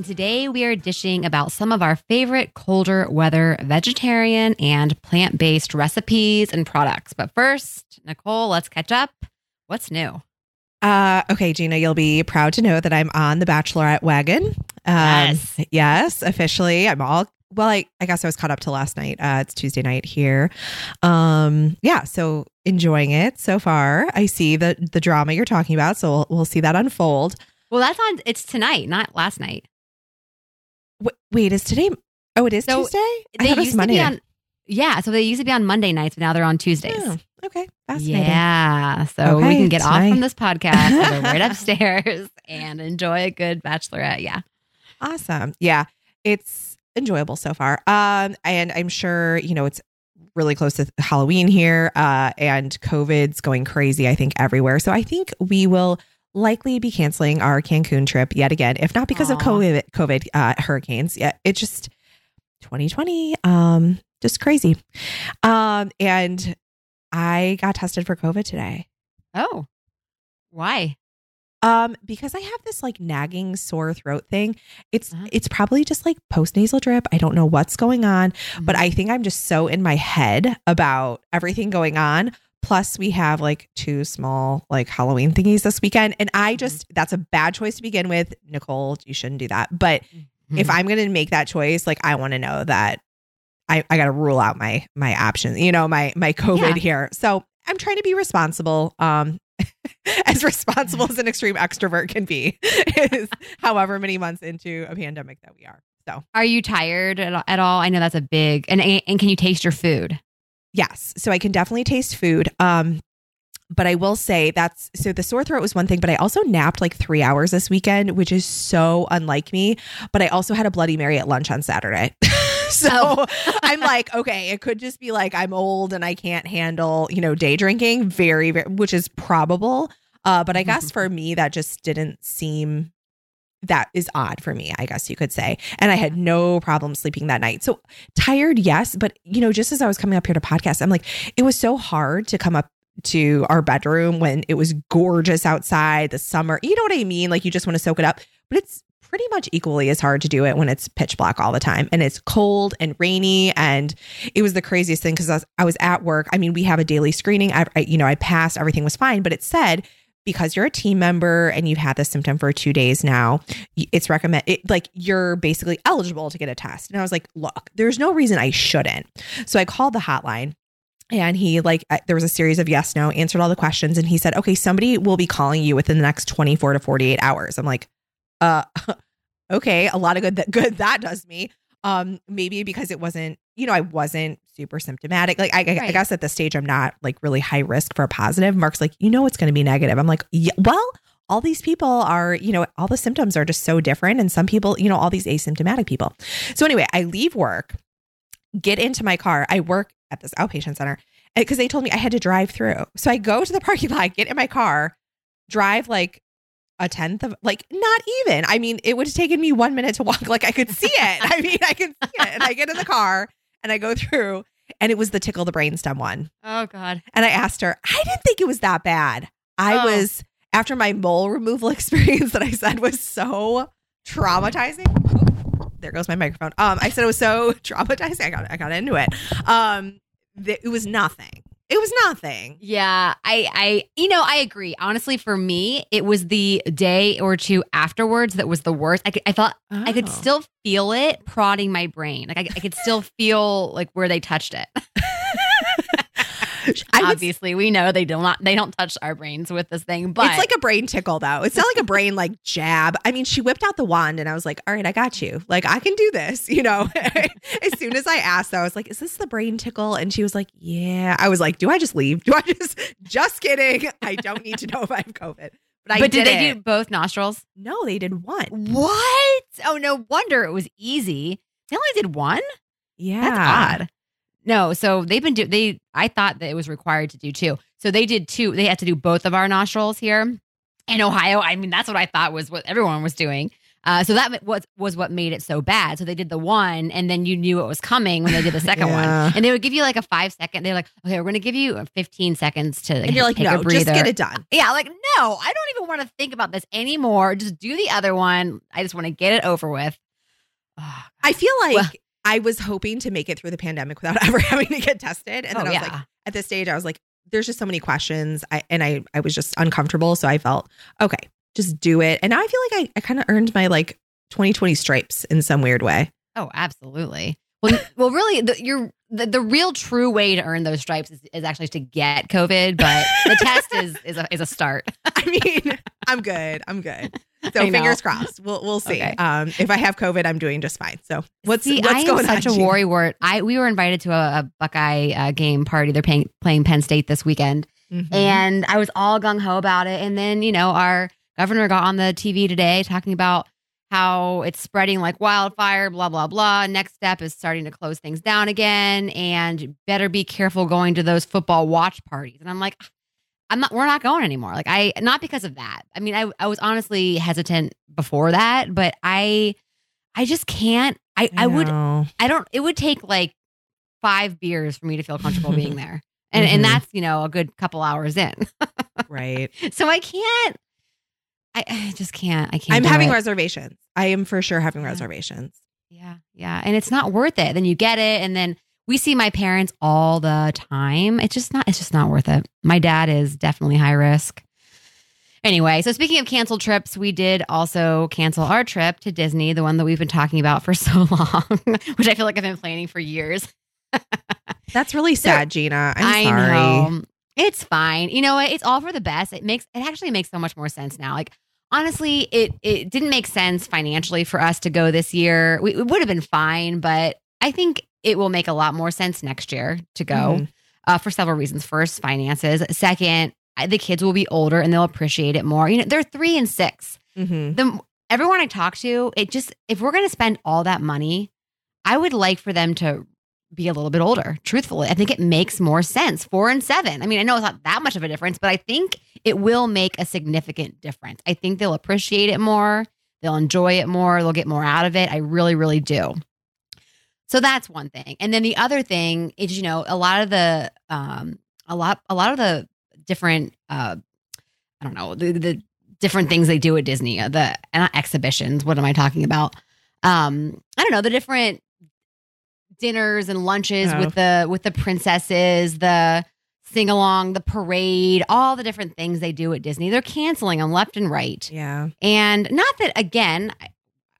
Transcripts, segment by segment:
And today we are dishing about some of our favorite colder weather vegetarian and plant based recipes and products. But first, Nicole, let's catch up. What's new? Uh, okay, Gina, you'll be proud to know that I'm on the Bachelorette wagon. Um, Yes. yes, officially. I'm all well. I, I guess I was caught up to last night. Uh, it's Tuesday night here. Um, yeah, so enjoying it so far. I see the the drama you're talking about, so we'll, we'll see that unfold. Well, that's on, it's tonight, not last night. Wait, wait is today? Oh, it is So, Tuesday. I They thought it was used to be on, yeah. So they used to be on Monday nights, but now they're on Tuesdays. Oh, okay, fascinating. Yeah. So we can get off from this podcast, and go right upstairs and enjoy a good bachelorette. Yeah. Awesome. Yeah, it's enjoyable so far. Um, and I'm sure you know it's really close to Halloween here, uh, and COVID's going crazy. I think everywhere. So I think we will likely be canceling our Cancun trip yet again, if not because of COVID, COVID uh, hurricanes. Yeah, it just 2020. Um, just crazy. Um, and I got tested for COVID today. Oh, why? Um, because I have this like nagging sore throat thing. It's Uh-huh. it's probably just like post nasal drip. I don't know what's going on, but Mm-hmm. I think I'm just so in my head about everything going on. Plus, we have like two small like Halloween thingies this weekend, and I just that's a bad choice to begin with. Nicole, you shouldn't do that. But if Mhm. I'm gonna make that choice, like I want to know that I, I gotta rule out my my options, you know, my my COVID Yeah. here. So I'm trying to be responsible. Um as responsible as an extreme extrovert can be, is however many months into a pandemic that we are. So are you tired at, at all? I know that's a big, and, and can you taste your food? Yes. So I can definitely taste food. Um but I will say that's so the sore throat was one thing, but I also napped like three hours this weekend, which is so unlike me. But I also had a Bloody Mary at lunch on Saturday. so Oh. I'm like, okay, it could just be like I'm old and I can't handle, you know, day drinking, very, very which is probable. Uh, but I guess for me, that just didn't seem that is odd for me, I guess you could say. And I had no problem sleeping that night. So tired, yes. But, you know, just as I was coming up here to podcast, I'm like, it was so hard to come up to our bedroom when it was gorgeous outside, the summer. You know what I mean? Like you just want to soak it up. But it's pretty much equally as hard to do it when it's pitch black all the time and it's cold and rainy. And it was the craziest thing because I was, I was at work. I mean, we have a daily screening. I, I, you know, I passed, everything was fine, but it said, because you're a team member and you've had this symptom for two days now, it's recommend it, like you're basically eligible to get a test. And I was like, look, there's no reason I shouldn't. So I called the hotline and he like there was a series of yes no answered all the questions and he said okay somebody will be calling you within the next 24 to 48 hours i'm like uh okay a lot of good that good that does me um maybe because it wasn't you know i wasn't super symptomatic like i, I- I guess at this stage i'm not like really high risk for a positive mark's like you know it's going to be negative i'm like yeah, well all these people are you know all the symptoms are just so different and some people you know all these asymptomatic people so anyway i leave work get into my car i work at this outpatient center eh, because they told me I had to drive through. So I go to the parking lot, get in my car, drive like a tenth of like not even. I mean, it would have taken me one minute to walk. Like I could see it. I mean, I could see it. And I get in the car and I go through, and it was the tickle the brainstem one. Oh, God. And I asked her, I didn't think it was that bad. I Oh. was after my mole removal experience that I said was so traumatizing. Oh, there goes my microphone. Um, I said it was so traumatizing. I got I got into it. Um, th- it was nothing. It was nothing. Yeah, I, I, you know, I agree. Honestly, for me, it was the day or two afterwards that was the worst. I could, I thought I could Oh. still feel it prodding my brain. Like I, I could still feel like where they touched it. I would Obviously, we know they do not, they don't touch our brains with this thing, but it's like a brain tickle though. It's not like a brain like jab. I mean, she whipped out the wand and I was like, all right, I got you. Like I can do this, you know. as soon as I asked, though, I was like, is this the brain tickle? And she was like, yeah. I was like, do I just leave? Do I just just kidding? I don't need to know if I have COVID. But I but did, they it. do both nostrils? No, they did one. What? Oh, no wonder it was easy. They only did one. Yeah. That's odd. No, so they've been do they I thought that it was required to do two. So they did two. They had to do both of our nostrils here in Ohio. I mean, that's what I thought was what everyone was doing. Uh, so that was was what made it so bad. So they did the one, and then you knew it was coming when they did the second Yeah. one, and they would give you like a five second. They're like, okay, we're going to give you 15 seconds to, And you're like, take no, a breather. just get it done. Yeah, like no, I don't even want to think about this anymore. Just do the other one. I just want to get it over with. Oh, I feel like Well- I was hoping to make it through the pandemic without ever having to get tested. And oh, then oh, I was yeah. like, at this stage, I was like, there's just so many questions. I and I I was just uncomfortable. So I felt, okay, just do it. And now I feel like I, I kind of earned my like 2020 stripes in some weird way. Oh, absolutely. Well, well, really, the, you're the, the real true way to earn those stripes is, is actually to get COVID, but the test is is a, is a start. I mean, I'm good. I'm good. So fingers crossed. We'll we'll see. Okay. Um, if I have COVID, I'm doing just fine. So what's See, what's I am going such on? a Gina? worry word. I we were invited to a, a Buckeye uh, game party. They're playing playing Penn State this weekend, Mhm. and I was all gung ho about it. And then you know our governor got on the TV today talking about how it's spreading like wildfire. Blah blah blah. Next step is starting to close things down again, and better be careful going to those football watch parties. And I'm like. I'm not. We're not going anymore. Like I, not because of that. I mean, I, I was honestly hesitant before that, but I, I just can't. I, I would. I don't. It would take like five beers for me to feel comfortable being there, and Mhm. and that's you know a good couple hours in. right. so I can't. I, I just can't. I can't. I'm having it. reservations. I am for sure having Yeah. reservations. Yeah, yeah, and it's not worth it. Then you get it, and then we see my parents all the time. It's just not. It's just not worth it. My dad is definitely high risk. Anyway, so speaking of canceled trips, we did also cancel our trip to Disney, the one that we've been talking about for so long, which I feel like I've been planning for years. That's really sad, Gina. I'm I sorry. know. It's fine. You know what? It's all for the best. It makes it actually makes so much more sense now. Like honestly, it it didn't make sense financially for us to go this year. We, it would have been fine, but I think it will make a lot more sense next year to go Mhm. uh, for several reasons. First, finances. Second, I- the kids will be older and they'll appreciate it more. You know, they're three and six Mhm. the everyone I talk to, it just if we're going to spend all that money, I would like for them to be a little bit older. Truthfully, I think it makes more sense. Four and seven. I mean, I know it's not that much of a difference, but I think it will make a significant difference. I think they'll appreciate it more. They'll enjoy it more. They'll get more out of it. I really, really do. So that's one thing. And then the other thing is, you know, a lot of the um a lot a lot of the different uh I don't know, the the different things they do at Disney, uh, the not exhibitions, what am I talking about? Um I don't know, the different dinners and lunches Oh. with the with the princesses, the sing along, the parade, all the different things they do at Disney. They're canceling them left and right. Yeah. And not that again,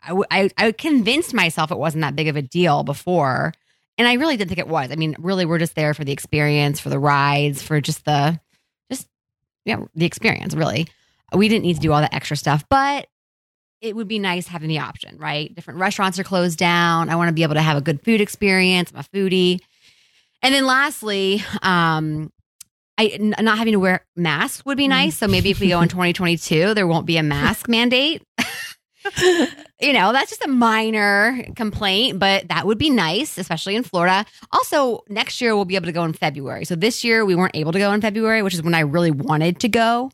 I, I, I convinced myself it wasn't that big of a deal before. And I really didn't think it was. I mean, really, we're just there for the experience, for the rides, for just the, just, yeah, the experience, really. We didn't need to do all that extra stuff, but it would be nice having the option, right? Different restaurants are closed down. I want to be able to have a good food experience. I'm a foodie. And then lastly, um, I n- not having to wear masks would be nice. So maybe if we go in 2022, there won't be a mask mandate. you know, that's just a minor complaint, but that would be nice, especially in Florida. Also, next year we'll be able to go in February. So this year we weren't able to go in February, which is when I really wanted to go.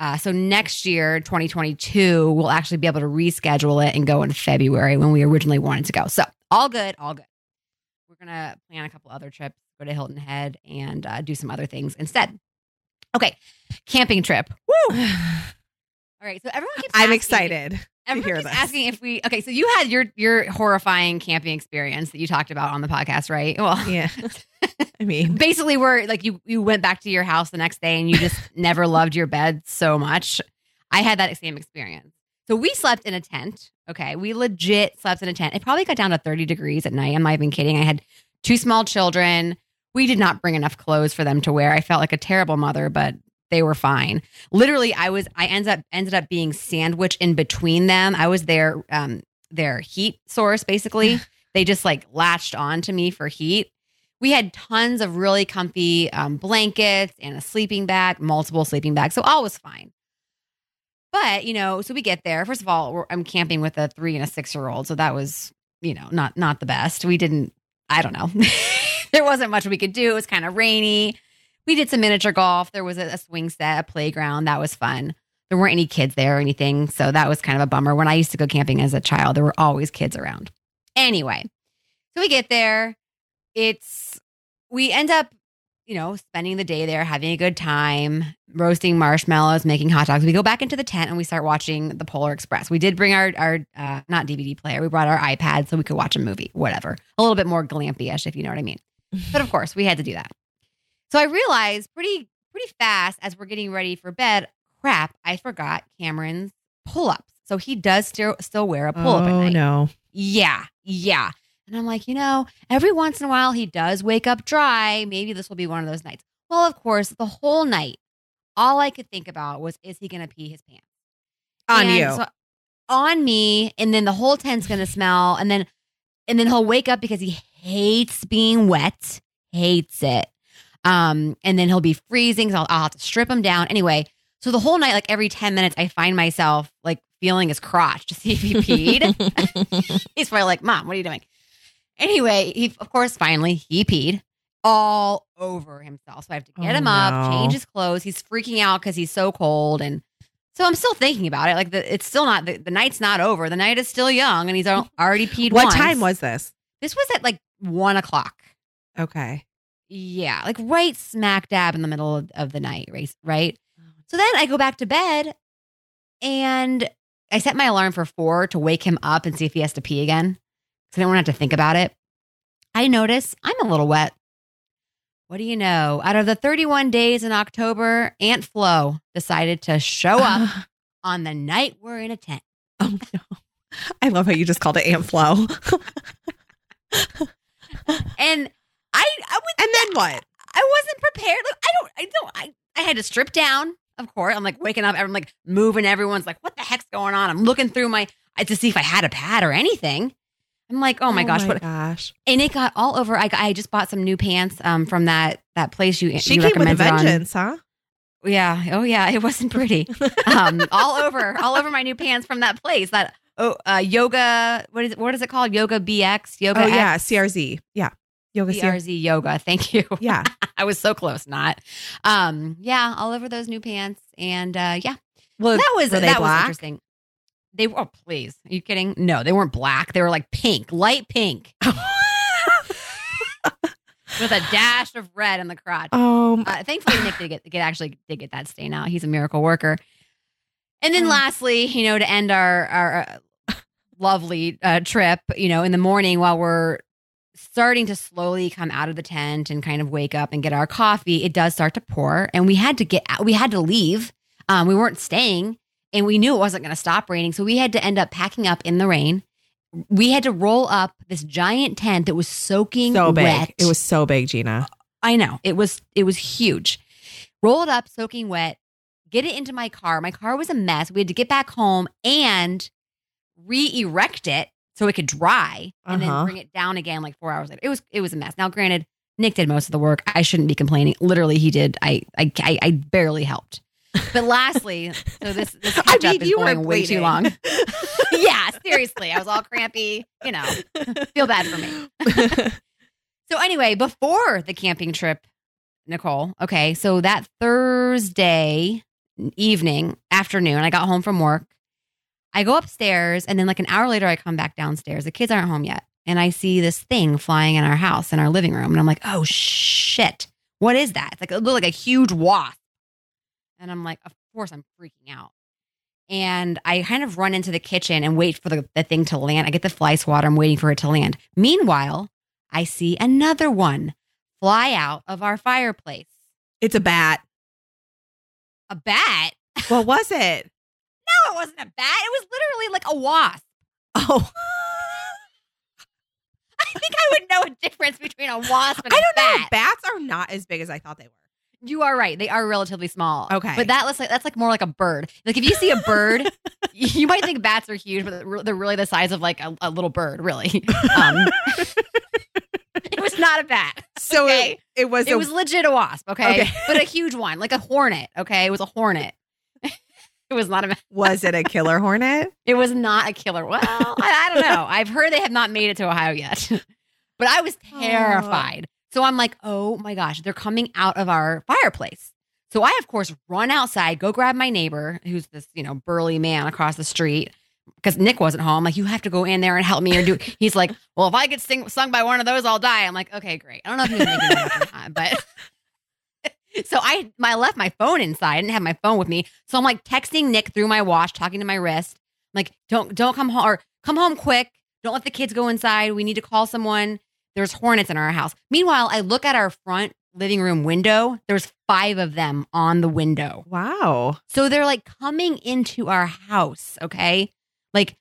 Uh, so next year, 2022, we'll actually be able to reschedule it and go in February when we originally wanted to go. So all good, all good. We're gonna plan a couple other trips, go to Hilton Head, and uh, do some other things instead. Okay, camping trip. Woo! All right, so everyone keeps. I'm asking- excited. Everyone hear keeps this. asking if we. Okay, so you had your your horrifying camping experience that you talked about on the podcast, right? Well, Yeah. I mean, basically, where like you you went back to your house the next day and you just never loved your bed so much. I had that same experience. So we slept in a tent. Okay, we legit slept in a tent. It probably got down to thirty degrees at night. I'm not even kidding. I had two small children. We did not bring enough clothes for them to wear. I felt like a terrible mother, but they were fine. Literally, I was I ended up ended up being sandwiched in between them. I was their um their heat source basically. they just like latched on to me for heat. We had tons of really comfy um, blankets and a sleeping bag, multiple sleeping bags, so all was fine. But you know, so we get there. First of all, we're, I'm camping with a three and a six year old, so that was you know not not the best. We didn't. I don't know. there wasn't much we could do. It was kind of rainy. We did some miniature golf. There was a, a swing set, a playground. That was fun. There weren't any kids there or anything. So that was kind of a bummer. When I used to go camping as a child, there were always kids around. Anyway, so we get there. It's, we end up, you know, spending the day there, having a good time, roasting marshmallows, making hot dogs. We go back into the tent and we start watching the Polar Express. We did bring our, our uh, not DVD player, we brought our iPad so we could watch a movie, whatever. A little bit more glampy ish, if you know what I mean. But of course, we had to do that. So I realized pretty pretty fast as we're getting ready for bed, crap, I forgot Cameron's pull-ups. So he does still still wear a pull-up at oh no. Yeah, yeah. And I'm like, you know, every once in a while he does wake up dry. Maybe this will be one of those nights. Well, of course, the whole night, all I could think about was, is he going to pee his pants? On And you. so- on me, and then the whole tent's gonna smell, and then and then he'll wake up because he hates being wet, hates it. Um, and then he'll be freezing. So I'll, I'll have to strip him down anyway. So the whole night, like every ten minutes, I find myself like feeling his crotch to see if he peed. He's probably like, "Mom, what are you doing?" Anyway, he of course finally he peed all over himself. So I have to get Oh, him up, no. change his clothes. He's freaking out because he's so cold, and so I'm still thinking about it. Like the, it's still not the, the night's not over. The night is still young, and he's al- already peed. what once. time was this? this? Was at like one o'clock. Okay. Yeah, like right smack dab in the middle of, of the night, right? Right. So then I go back to bed, and I set my alarm for four to wake him up and see if he has to pee again, because I don't want to have to think about it. I notice I'm a little wet. What do you know? Out of the 31 days in October, Aunt Flo decided to show up on the night we're in a tent. oh no. I love how you just called it Aunt Flo. And I, I was, and then what? I wasn't prepared. Like I don't, I don't, I, I had to strip down. Of course, I'm like waking up. I'm like moving. Everyone's like, "What the heck's going on?" I'm looking through my to see if I had a pad or anything. I'm like, "Oh my gosh!" my what? gosh. And it got all over. I, I just bought some new pants um from that that place you She you came with recommended on- vengeance, huh? Yeah. Oh yeah. It wasn't pretty. um, all over, all over my new pants from that place. That oh, uh, yoga. What is it? What is it called? Yoga BX. Yoga. Oh yeah, CRZ. Yeah. Yoga CRZ. Yoga. Thank you. Yeah. I was so close. Not. Um. Yeah. All over those new pants, and uh, yeah, Well, that was that was interesting. They were. Oh, please. Are you kidding? No, they weren't black. They were like pink, light pink, with a dash of red in the crotch. um, Uh, thankfully, Nick did get, get actually did get that stain out. He's a miracle worker. And then, Oh. lastly, you know, to end our our uh, lovely uh, trip, you know, in the morning while we're starting to slowly come out of the tent and kind of wake up and get our coffee, it does start to pour, and we had to get out. We had to leave. Um, we weren't staying, and we knew it wasn't going to stop raining, so we had to end up packing up in the rain. We had to roll up this giant tent that was soaking so big. wet. It was so big, Gina. I know. It was it was huge. Roll it up, soaking wet, get it into my car. My car was a mess. We had to get back home and re-erect it so it could dry and Uh-huh. then bring it down again like four hours later. It was it was a mess. Now, granted, Nick did most of the work. I shouldn't be complaining. Literally, he did. I I I, I barely helped. But lastly, so this this I catch up mean, is you going way too long. yeah, seriously, I was all crampy. You know, feel bad for me. So anyway, before the camping trip, Nicole, okay, so that Thursday evening, afternoon, I got home from work. I go upstairs and then like an hour later I come back downstairs. The kids aren't home yet. And I see this thing flying in our house in our living room. And I'm like, oh shit. What is that? It's like it looked like a huge wasp. And I'm like, of course I'm freaking out. And I kind of run into the kitchen and wait for the, the thing to land. I get the fly swatter. I'm waiting for it to land. Meanwhile, I see another one fly out of our fireplace. it's a bat. A bat? What was it? No, it wasn't a bat. It was literally like a wasp. Oh, I think I would know a difference between a wasp and I a don't bat. know. Bats are not as big as I thought they were. You are right. They are relatively small. Okay. But that looks like that's like more like a bird. Like if you see a bird, you might think bats are huge, but they're they're really the size of like a, a little bird, really. Um, it was not a bat. So Okay. it, it was. It a, was legit a wasp, okay? Okay. But a huge one, like a hornet, okay? It was a hornet. It was not a was it a killer hornet? it was not a killer. Well, I, I don't know. I've heard they have not made it to Ohio yet. But I was terrified. So I'm like, oh my gosh, they're coming out of our fireplace. So I, of course, run outside, go grab my neighbor, who's this, you know, burly man across the street, because Nick wasn't home. Like, you have to go in there and help me or do. He's like, well, if I get sting, stung by one of those, I'll die. I'm like, okay, great. I don't know if he was making that but. So I, I left my phone inside. I didn't have my phone with me. So I'm like texting Nick through my watch, talking to my wrist. like, don't don't come home or come home quick. Don't let the kids go inside. We need to call someone. There's hornets in our house. Meanwhile, I look at our front living room window. There's five of them on the window. Wow. So they're like coming into our house. Okay. Like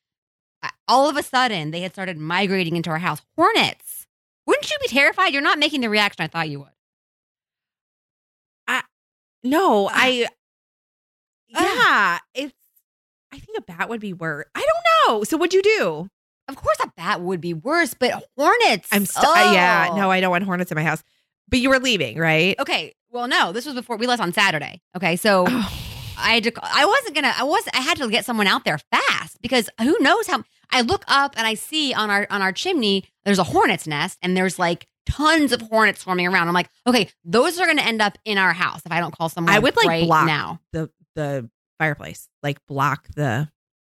all of a sudden they had started migrating into our house. Hornets. Wouldn't you be terrified? You're not making the reaction I thought you would. No, Ah. I. Ah. Yeah, it's. I think a bat would be worse. I don't know. So what'd you do? Of course, a bat would be worse, but hornets. I'm. St- uh, Yeah. oh. No, I don't want hornets in my house. But you were leaving, right? Okay. Well, no, this was before we left on Saturday. Okay. So Oh. I had to, I wasn't gonna I was I had to get someone out there fast because who knows how I look up and I see on our on our chimney there's a hornet's nest and there's like tons of hornets swarming around. I'm like, okay, those are gonna end up in our house if I don't call someone I would, like, right block- now. The the fireplace, like block the.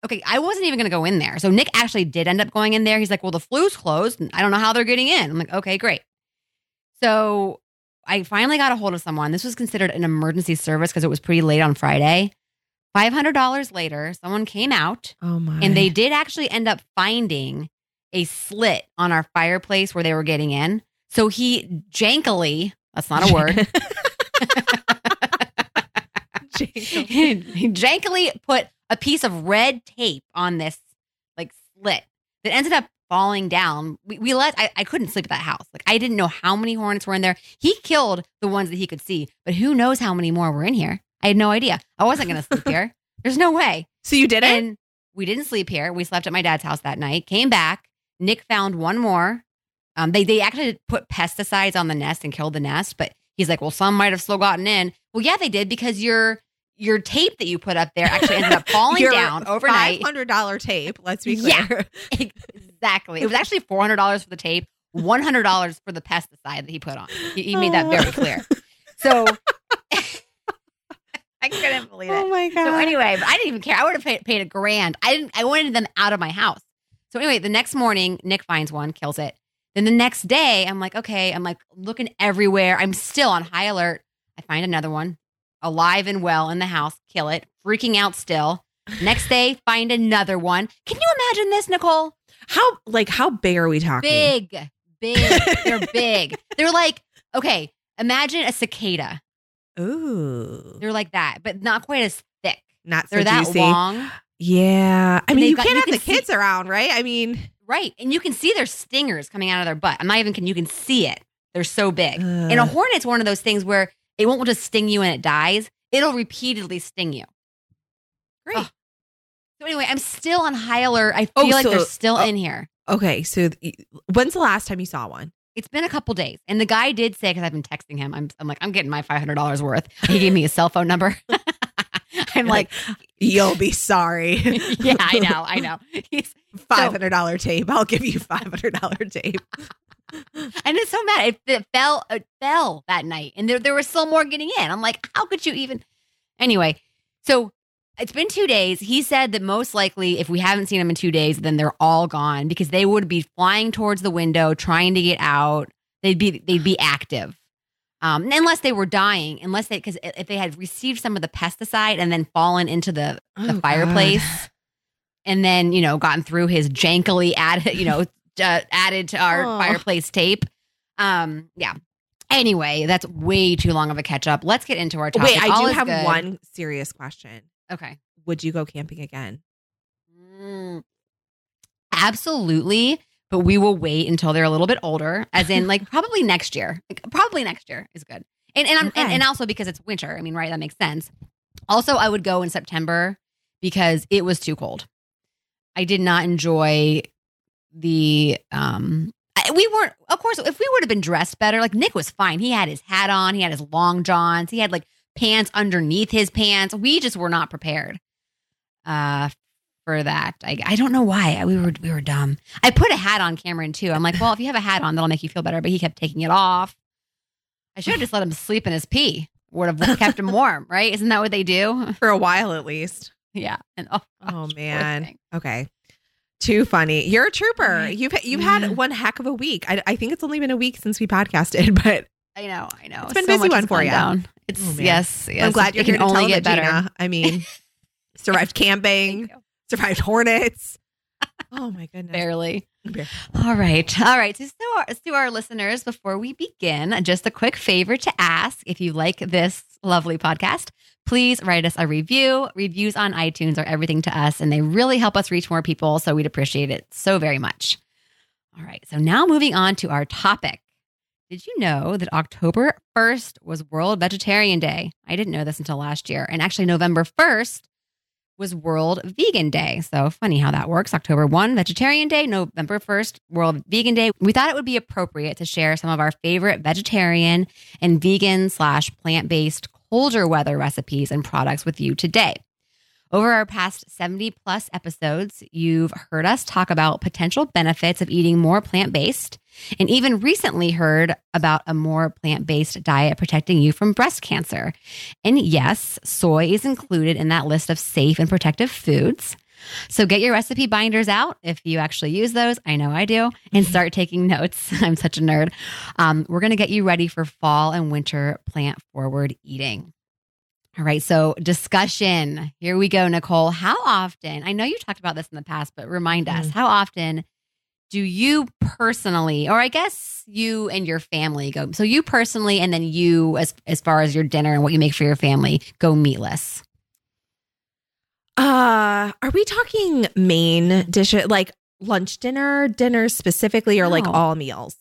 Okay, I wasn't even gonna go in there. So Nick actually did end up going in there. He's like, Well, the flue's closed. I don't know how they're getting in. I'm like, okay, great. So I finally got a hold of someone. This was considered an emergency service because it was pretty late on Friday. $500 later, someone came out Oh my! and they did actually end up finding a slit on our fireplace where they were getting in. So he jankily, that's not a word, he jankily put a piece of red tape on this like slit that ended up falling down. We, we let I, I couldn't sleep at that house. Like I didn't know how many hornets were in there. He killed the ones that he could see, but who knows how many more were in here? I had no idea. I wasn't gonna sleep here. There's no way. so you did it. And we didn't sleep here. We slept at my dad's house that night. Came back. Nick found one more. Um, they they actually put pesticides on the nest and killed the nest, but he's like, well, some might have still gotten in. Well, yeah, they did because your your tape that you put up there actually ended up falling down overnight. Five hundred dollar tape. Let's be clear. Yeah. exactly. It was actually four hundred dollars for the tape, one hundred dollars for the pesticide that he put on. He, he made that very clear. So I couldn't believe it. oh my god. So anyway, I didn't even care. I would have paid, paid a grand. I didn't. I wanted them out of my house. So anyway, the next morning, Nick finds one, kills it. Then the next day, I'm like, okay, I'm like looking everywhere. I'm still on high alert. I find another one, alive and well in the house. Kill it. Freaking out still. Next day, find another one. Can you imagine this, Nicole? how like how big are we talking? Big, big. They're big. They're like okay. Imagine a cicada. Ooh, They're like that, but not quite as thick. not so They're that juicy. long. Yeah, I mean, you got- can't you have can the see- kids around, right? I mean, Right. And you can see their stingers coming out of their butt. I'm not even can you can see it. They're so big. and a Ugh. hornet's one of those things where it won't just sting you and it dies. It'll repeatedly sting you. great. Ugh. So anyway, I'm still on high alert. I oh, feel Oh, like so- they're still oh. in here. Okay, so th- when's the last time you saw one? It's been a couple days. And the guy did say, because I've been texting him, I'm, I'm like, I'm getting my $500 worth. He gave me his cell phone number. I'm like, You'll be sorry. yeah, I know, I know. He's, Five hundred dollar tape. I'll give you five hundred dollar tape. and it's so mad. It, it fell, it fell that night, and there there was still more getting in. I'm like, how could you even? Anyway, so it's been two days. He said that most likely, if we haven't seen them in two days, then they're all gone because they would be flying towards the window, trying to get out. They'd be they'd be active, um, unless they were dying. Unless they because if they had received some of the pesticide and then fallen into the the Oh, fireplace, and then you know gotten through his jankily added you know uh, added to our Oh. fireplace tape. Um, yeah. Anyway, that's way too long of a catch up. Let's get into our topic. Wait, I All do have good. one serious question. Okay. Would you go camping again? Mm, absolutely. But we will wait until they're a little bit older, as in like probably next year. Like, probably next year is good. And and, I'm, and Okay. and also because it's winter. I mean, right? That makes sense. Also, I would go in September because it was too cold. I did not enjoy the um we weren't of course if we would have been dressed better like nick was fine he had his hat on he had his long johns he had like pants underneath his pants we just were not prepared uh for that. I, I don't know why we were we were dumb. I put a hat on Cameron too. I'm like, well, if you have a hat on, that'll make you feel better. But he kept taking it off. I should have just let him sleep in his pee. Would have kept him warm, right? Isn't that what they do? For a while at least. Yeah. And oh, gosh, Oh man. Okay. Too funny. You're a trooper. You've you've Yeah. had one heck of a week. I, I think it's only been a week since we podcasted, but I know, I know. It's been a So busy one for you. Down. Oh, it's Oh, yes, yes. I'm glad you're it here can to tell only it, get better. Gina. I mean, survived camping. Survived hornets. Oh my goodness. Barely. All right. All right. So, to our, uh, to our listeners, before we begin, just a quick favor to ask if you like this lovely podcast, please write us a review. Reviews on iTunes are everything to us, and they really help us reach more people. So, we'd appreciate it so very much. All right. So, now moving on to our topic. Did you know that October 1st was World Vegetarian Day? I didn't know this until last year. And actually, November 1st was World Vegan Day. So funny how that works. October 1, Vegetarian Day, November 1st, World Vegan Day. We thought it would be appropriate to share some of our favorite vegetarian and vegan slash plant based colder weather recipes and products with you today. Over our past 70 plus episodes, you've heard us talk about potential benefits of eating more plant based, and even recently heard about a more plant based diet protecting you from breast cancer. And yes, soy is included in that list of safe and protective foods. So get your recipe binders out if you actually use those. I know I do. And start taking notes. I'm such a nerd. Um, we're going to get you ready for fall and winter plant forward eating. All right. So discussion. Here we go, Nicole. How often, I know you talked about this in the past, but remind us, Mm. how often do you personally, or I guess you and your family go, so you personally, and then you as, as far as your dinner and what you make for your family, go meatless? Uh, are we talking main dishes like lunch, dinner, dinner specifically, or like all meals?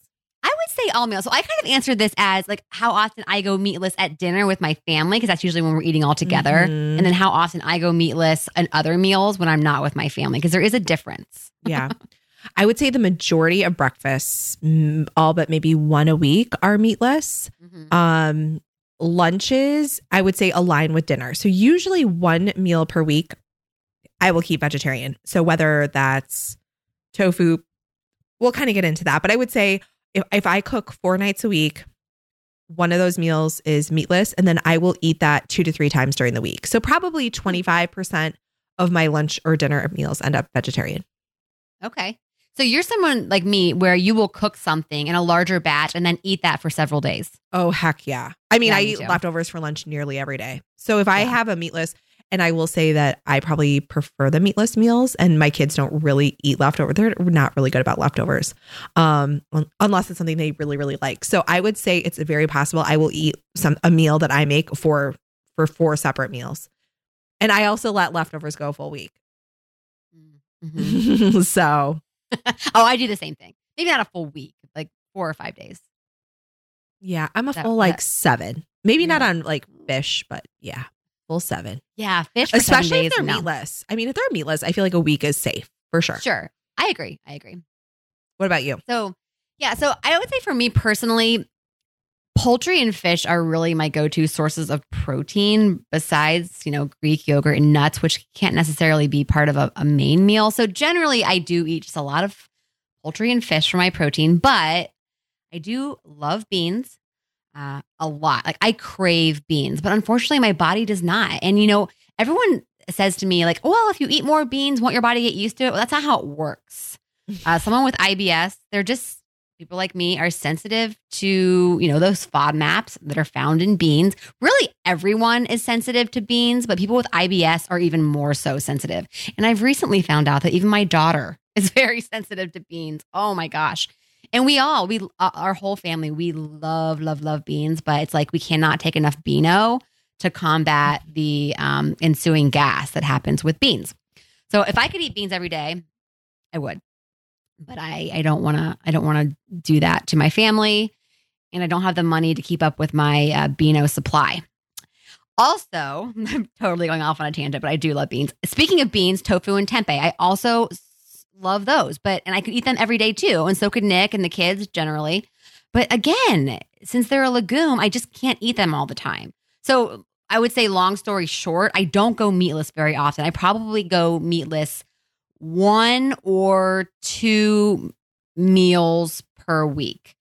I would say all meals. So I kind of answered this as like how often I go meatless at dinner with my family because that's usually when we're eating all together, Mhm. and then how often I go meatless and other meals when I'm not with my family because there is a difference. yeah. I would say the majority of breakfasts, all but maybe one a week, are meatless. Mhm. Um, lunches, I would say align with dinner. So usually one meal per week, I will keep vegetarian. So whether that's tofu, we'll kind of get into that. But I would say if, if I cook four nights a week, one of those meals is meatless, and then I will eat that two to three times during the week. So probably 25% of my lunch or dinner meals end up vegetarian. Okay. So you're someone like me where you will cook something in a larger batch and then eat that for several days. Oh, heck yeah. I mean, Yeah, I me eat too. leftovers for lunch nearly every day. So if I Yeah. have a meatless, and I will say that I probably prefer the meatless meals, and my kids don't really eat leftover. They're not really good about leftovers, um, unless it's something they really, really like. So I would say it's very possible I will eat some a meal that I make for for four separate meals, and I also let leftovers go a full week. Mhm. so oh, I do the same thing. Maybe not a full week, like four or five days. yeah, I'm a That- full like that- seven, maybe not on like fish, but yeah, full seven. Yeah, fish, especially if they're no. meatless. I mean, if they're meatless, I feel like a week is safe for sure. Sure, I agree. I agree. What about you? So, yeah, so I would say for me personally, poultry and fish are really my go-to sources of protein besides, you know, Greek yogurt and nuts, which can't necessarily be part of a, a main meal. So generally I do eat just a lot of poultry and fish for my protein, but I do love beans. Uh, a lot. Like I crave beans, but unfortunately my body does not. And you know, everyone says to me like, "Well, if you eat more beans, won't your body get used to it?" Well, that's not how it works. Uh, someone with IBS, they're just people like me are sensitive to you know those FODMAPs that are found in beans. Really, everyone is sensitive to beans, but people with IBS are even more so sensitive. And I've recently found out that even my daughter is very sensitive to beans. Oh my gosh. And we all, we, uh, our whole family, we love, love, love beans, but it's like we cannot take enough Beano to combat the um, ensuing gas that happens with beans. So if I could eat beans every day, I would. But I, I don't want to. I don't want to do that to my family, and I don't have the money to keep up with my uh, Beano supply. Also, I'm totally going off on a tangent, but I do love beans. Speaking of beans, tofu and tempeh, I also love those. But and I could eat them every day too, and so could Nick and the kids generally. But again, since they're a legume, I just can't eat them all the time. So I would say, long story short, I don't go meatless very often. I probably go meatless one or two meals per week.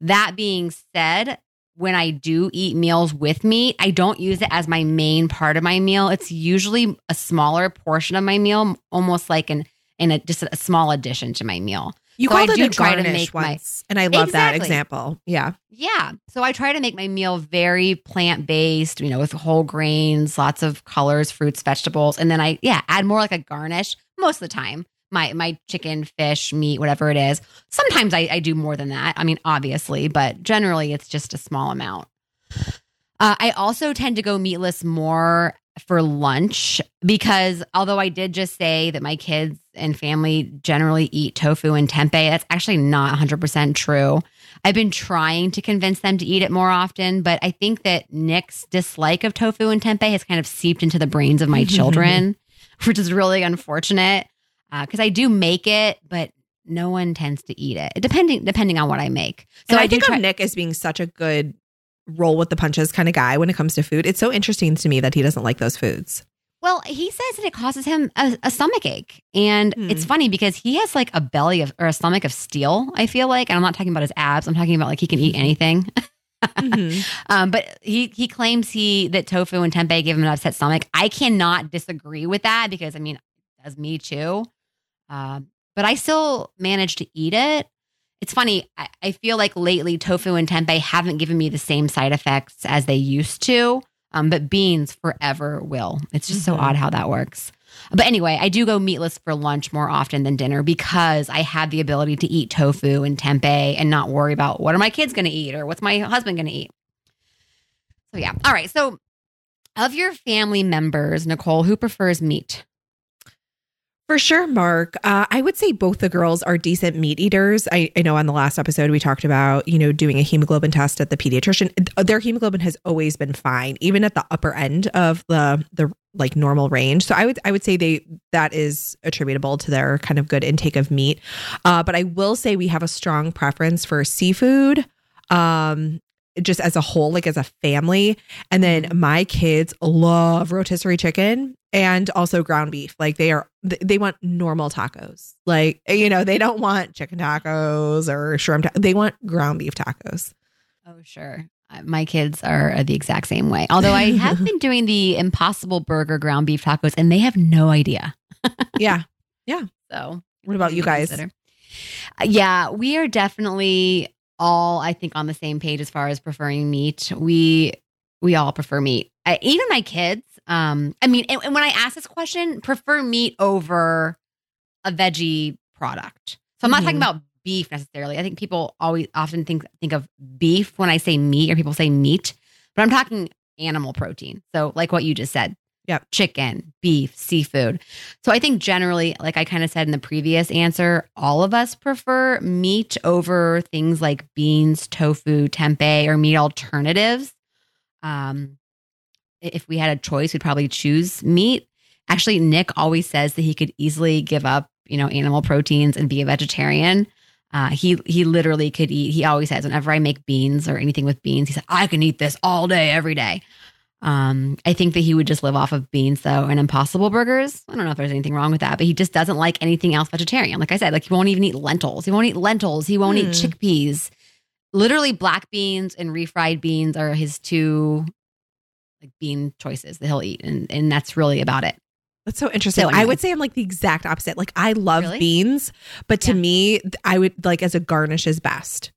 That being said, when I do eat meals with meat, I don't use it as my main part of my meal. It's usually a smaller portion of my meal, almost like an in a just a small addition to my meal. You So called I it do a try to make my- once, and I love that example. Yeah. Yeah. So I try to make my meal very plant based, you know, with whole grains, lots of colors, fruits, vegetables. And then I, yeah, add more like a garnish most of the time. My my chicken, fish, meat, whatever it is. Sometimes I, I do more than that. I mean, obviously, but generally it's just a small amount. Uh, I also tend to go meatless more for lunch because although I did just say that my kids and family generally eat tofu and tempeh, that's actually not 100% true. I've been trying to convince them to eat it more often, but I think that Nick's dislike of tofu and tempeh has kind of seeped into the brains of my children, which is really unfortunate because I do make it, but no one tends to eat it, depending depending on what I make. So I, do think try- of Nick as being such a good roll with the punches kind of guy when it comes to food. It's so interesting to me that he doesn't like those foods. Well, he says that it causes him a, a stomach ache. And Hmm. it's funny because he has like a belly of or a stomach of steel, I feel like. And I'm not talking about his abs. I'm talking about like he can eat anything. Mhm. Um, but he he claims he that tofu and tempeh give him an upset stomach. I cannot disagree with that because I mean, it does me too. Um, but I still manage to eat it. It's funny. I, I feel like lately tofu and tempeh haven't given me the same side effects as they used to. Um, but beans forever will. It's just so Mhm. odd how that works. But anyway, I do go meatless for lunch more often than dinner because I have the ability to eat tofu and tempeh and not worry about what are my kids going to eat or what's my husband going to eat. So yeah. All right. So of your family members, Nicole, who prefers meat? For sure, Mark. Uh, I would say both the girls are decent meat eaters. I, I know on the last episode we talked about, you know, doing a hemoglobin test at the pediatrician. Their hemoglobin has always been fine, even at the upper end of the the like normal range. So I would I would say they that is attributable to their kind of good intake of meat. Uh, but I will say we have a strong preference for seafood. Um, just as a whole, like as a family. And then my kids love rotisserie chicken and also ground beef. Like they are, they want normal tacos. Like, you know, they don't want chicken tacos or shrimp. Ta- they want ground beef tacos. Oh, sure. Uh, My kids are uh, the exact same way. Although I have been doing the Impossible Burger ground beef tacos, and they have no idea. Yeah. Yeah. So, What about you guys? consider. Uh, Yeah, we are definitely all, I think, on the same page as far as preferring meat. We we all prefer meat. I, even my kids. Um, I mean, and, and when I ask this question, prefer meat over a veggie product. So I'm not talking Mhm. about beef necessarily. I think people always often think think of beef when I say meat, or people say meat, but I'm talking animal protein. So like what you just said. yeah, Chicken, beef, seafood. So I think generally, like I kind of said in the previous answer, all of us prefer meat over things like beans, tofu, tempeh, or meat alternatives. Um, if we had a choice, we'd probably choose meat. Actually, Nick always says that he could easily give up, you know, animal proteins and be a vegetarian. Uh, he he literally could eat. He always says, whenever I make beans or anything with beans, he said, I can eat this all day, every day. Um, I think that he would just live off of beans though and impossible burgers. I don't know if there's anything wrong with that, but he just doesn't like anything else vegetarian. Like I said, like he won't even eat lentils. He won't eat lentils. He won't Hmm. eat chickpeas. Literally black beans and refried beans are his two like bean choices that he'll eat. And and that's really about it. That's so interesting. So I would say I'm like the exact opposite. Like I love Really? beans, but to Yeah. me, I would like as a garnish is best.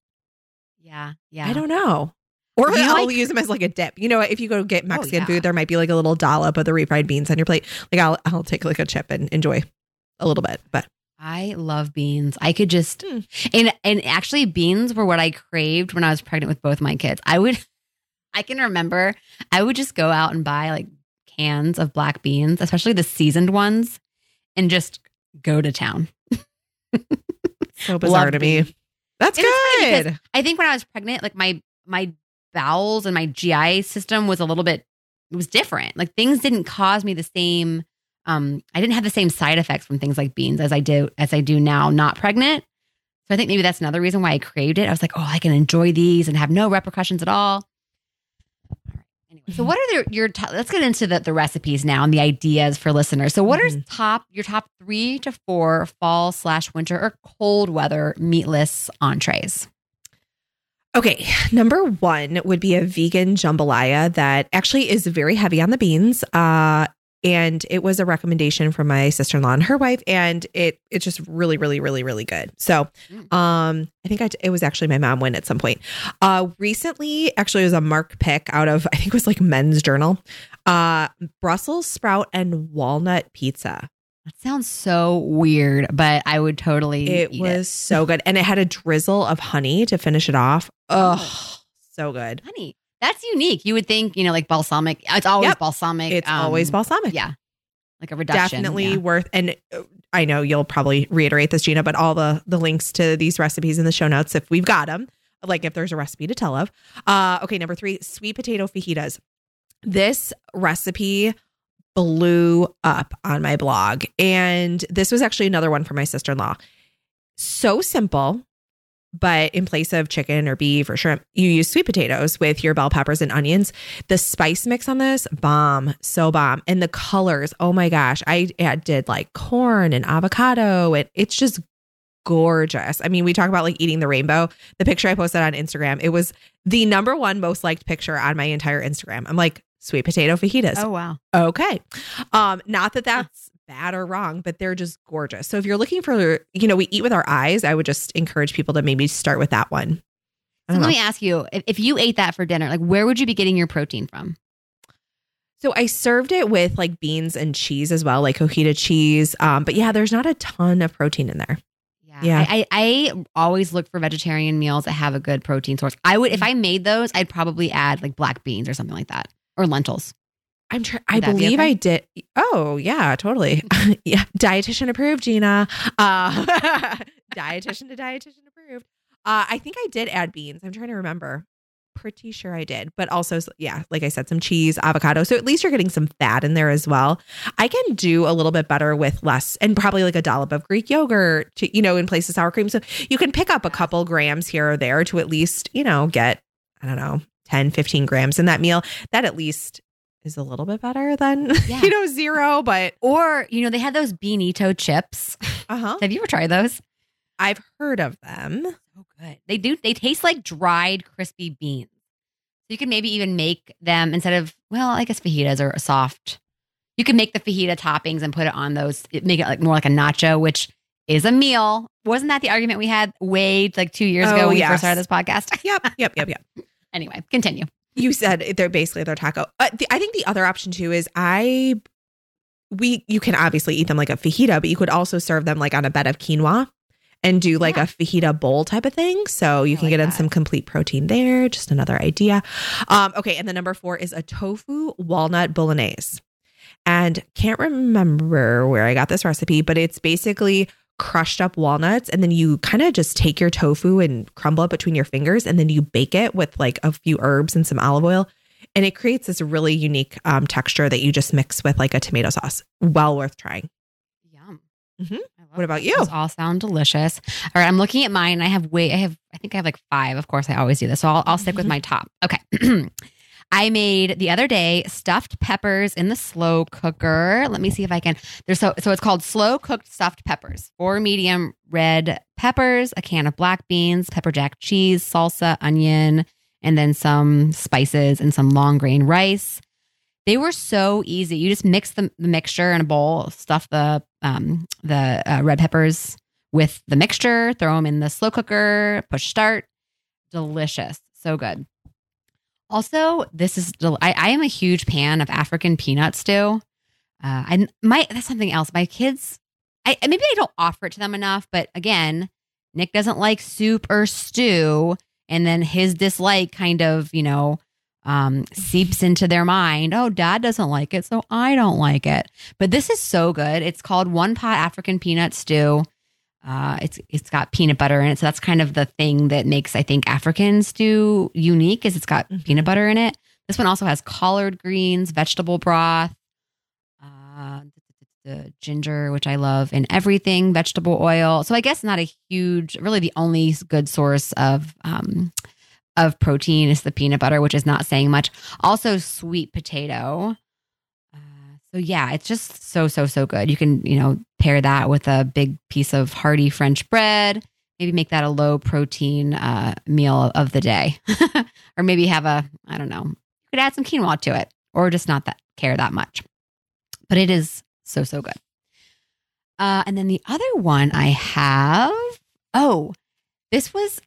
Yeah. Yeah. I don't know. Or you I'll like- use them as like a dip. You know, if you go get Mexican yeah. food, there might be like a little dollop of the refried beans on your plate. Like I'll I'll take like a chip and enjoy a little bit. But I love beans. I could just Hmm. and and actually beans were what I craved when I was pregnant with both my kids. I would I can remember I would just go out and buy like cans of black beans, especially the seasoned ones, and just go to town. so bizarre Love to me. beans. That's And good. I think when I was pregnant, like my my bowels and my GI system was a little bit it was different. Like things didn't cause me the same um I didn't have the same side effects from things like beans as I do as I do now not pregnant. So I think maybe that's another reason why I craved it. I was like, "Oh, I can enjoy these and have no repercussions at all." All right. Anyway, So, what are the, your top, let's get into the, the recipes now and the ideas for listeners. So, what are Mhm. top your top three to four fall slash winter or cold weather meatless entrees? Okay, number one would be a vegan jambalaya that actually is very heavy on the beans. Uh, and it was a recommendation from my sister in law and her wife, and it it's just really, really, really, really good. So, Mm. um, I think I, it was actually my mom went at some point. Uh, recently, actually, it was a Mark pick out of I think it was like Men's Journal. Uh, Brussels sprout and walnut pizza. That sounds so weird, but I would totally It was so good, and it had a drizzle of honey to finish it off. Oh, so good. honey. That's unique. You would think, you know, like balsamic. It's always Yep. balsamic. It's um, always balsamic. Yeah. Like a reduction. definitely yeah. worth and uh, i know you'll probably reiterate this gina but all the the links to these recipes in the show notes if we've got them like if there's a recipe to tell of uh okay number three sweet potato fajitas this recipe blew up on my blog and this was actually another one for my sister-in-law so simple but in place of chicken or beef or shrimp, you use sweet potatoes with your bell peppers and onions. The spice mix on this, bomb, so bomb. And the colors, oh my gosh, I, I did like corn and avocado, and it's just gorgeous. I mean, we talk about like eating the rainbow. The picture I posted on Instagram, it was the number one most liked picture on my entire Instagram. I'm like, sweet potato fajitas. Oh, wow. Okay. Um, not that that's bad or wrong, but they're just gorgeous. So if you're looking for, you know, we eat with our eyes, I would just encourage people to maybe start with that one. So let know. me ask you if, if you ate that for dinner, like where would you be getting your protein from? So I served it with like beans and cheese as well, like cojita cheese. Um, but yeah, there's not a ton of protein in there. Yeah. Yeah. I, I, I always look for vegetarian meals that have a good protein source. I would, if I made those, I'd probably add like black beans or something like that or lentils. I'm trying. I that be believe okay? I did. Oh yeah, totally. yeah, dietitian approved, Gina. Uh, dietitian to dietitian approved. Uh, I think I did add beans. I'm trying to remember. Pretty sure I did, but also yeah, like I said, some cheese, avocado. So at least you're getting some fat in there as well. I can do a little bit better with less, and probably like a dollop of Greek yogurt, to, you know, in place of sour cream. So you can pick up a couple grams here or there to at least you know get I don't know 10, 15 grams in that meal. That at least is a little bit better than Yeah. you know zero but Or, you know, they had those Beanito chips. uh-huh Have you ever tried those? i've heard of them So good. They do, they taste like dried crispy beans. So you can maybe even make them instead of, well, I guess fajitas are soft. You can make the fajita toppings and put it on those, make it like more like a nacho, which is a meal. Wasn't that the argument we had way like two years ago Oh, when we first started this podcast? yep yep yep yep anyway, continue. You said they're basically their taco. Uh, the, i think the other option too is i we you can obviously eat them like a fajita but you could also serve them like on a bed of quinoa and do like Yeah. a fajita bowl type of thing. So you I can like get in some complete protein there. Just another idea. Um okay. And the number four is a tofu walnut bolognese. And can't remember where i got this recipe but it's basically crushed up walnuts and then you kind of just take your tofu and crumble it between your fingers and then you bake it with like a few herbs and some olive oil and it creates this really unique um, texture that you just mix with like a tomato sauce well worth trying Yum. Mhm. What about you? Those all sound delicious. All right, I'm looking at mine. I have way. I have. I think I have like five. Of course, I always do this. So I'll, I'll stick with Mhm. my top. Okay. I made the other day stuffed peppers in the slow cooker. Let me see if I can. There's so so it's called slow cooked stuffed peppers. Four medium red peppers, a can of black beans, pepper jack cheese, salsa, onion, and then some spices and some long grain rice. They were so easy. You just mix the, the mixture in a bowl, stuff the um, the uh, red peppers with the mixture, throw them in the slow cooker, push start. Delicious, so good. Also, this is del- I, I am a huge fan of African peanut stew. Uh, I my that's something else. My kids, I maybe I don't offer it to them enough, but again, Nick doesn't like soup or stew, and then his dislike kind of you know um, seeps into their mind. Oh, dad doesn't like it, so I don't like it. But this is so good. It's called One Pot African Peanut Stew. Uh, it's it's got peanut butter in it, so that's kind of the thing that makes I think African stew unique. Is it's got Mhm. peanut butter in it. This one also has collard greens, vegetable broth, uh, the ginger, which I love, and everything, vegetable oil. So I guess not a huge, really the only good source of um, of protein is the peanut butter, which is not saying much. Also, sweet potato. So yeah, it's just so so so good. You can you know pair that with a big piece of hearty French bread. Maybe make that a low protein uh, meal of the day, or maybe have a I don't know. You could add some quinoa to it, or just not that care that much. But it is so so good. Uh, and then the other one I have. Oh, this was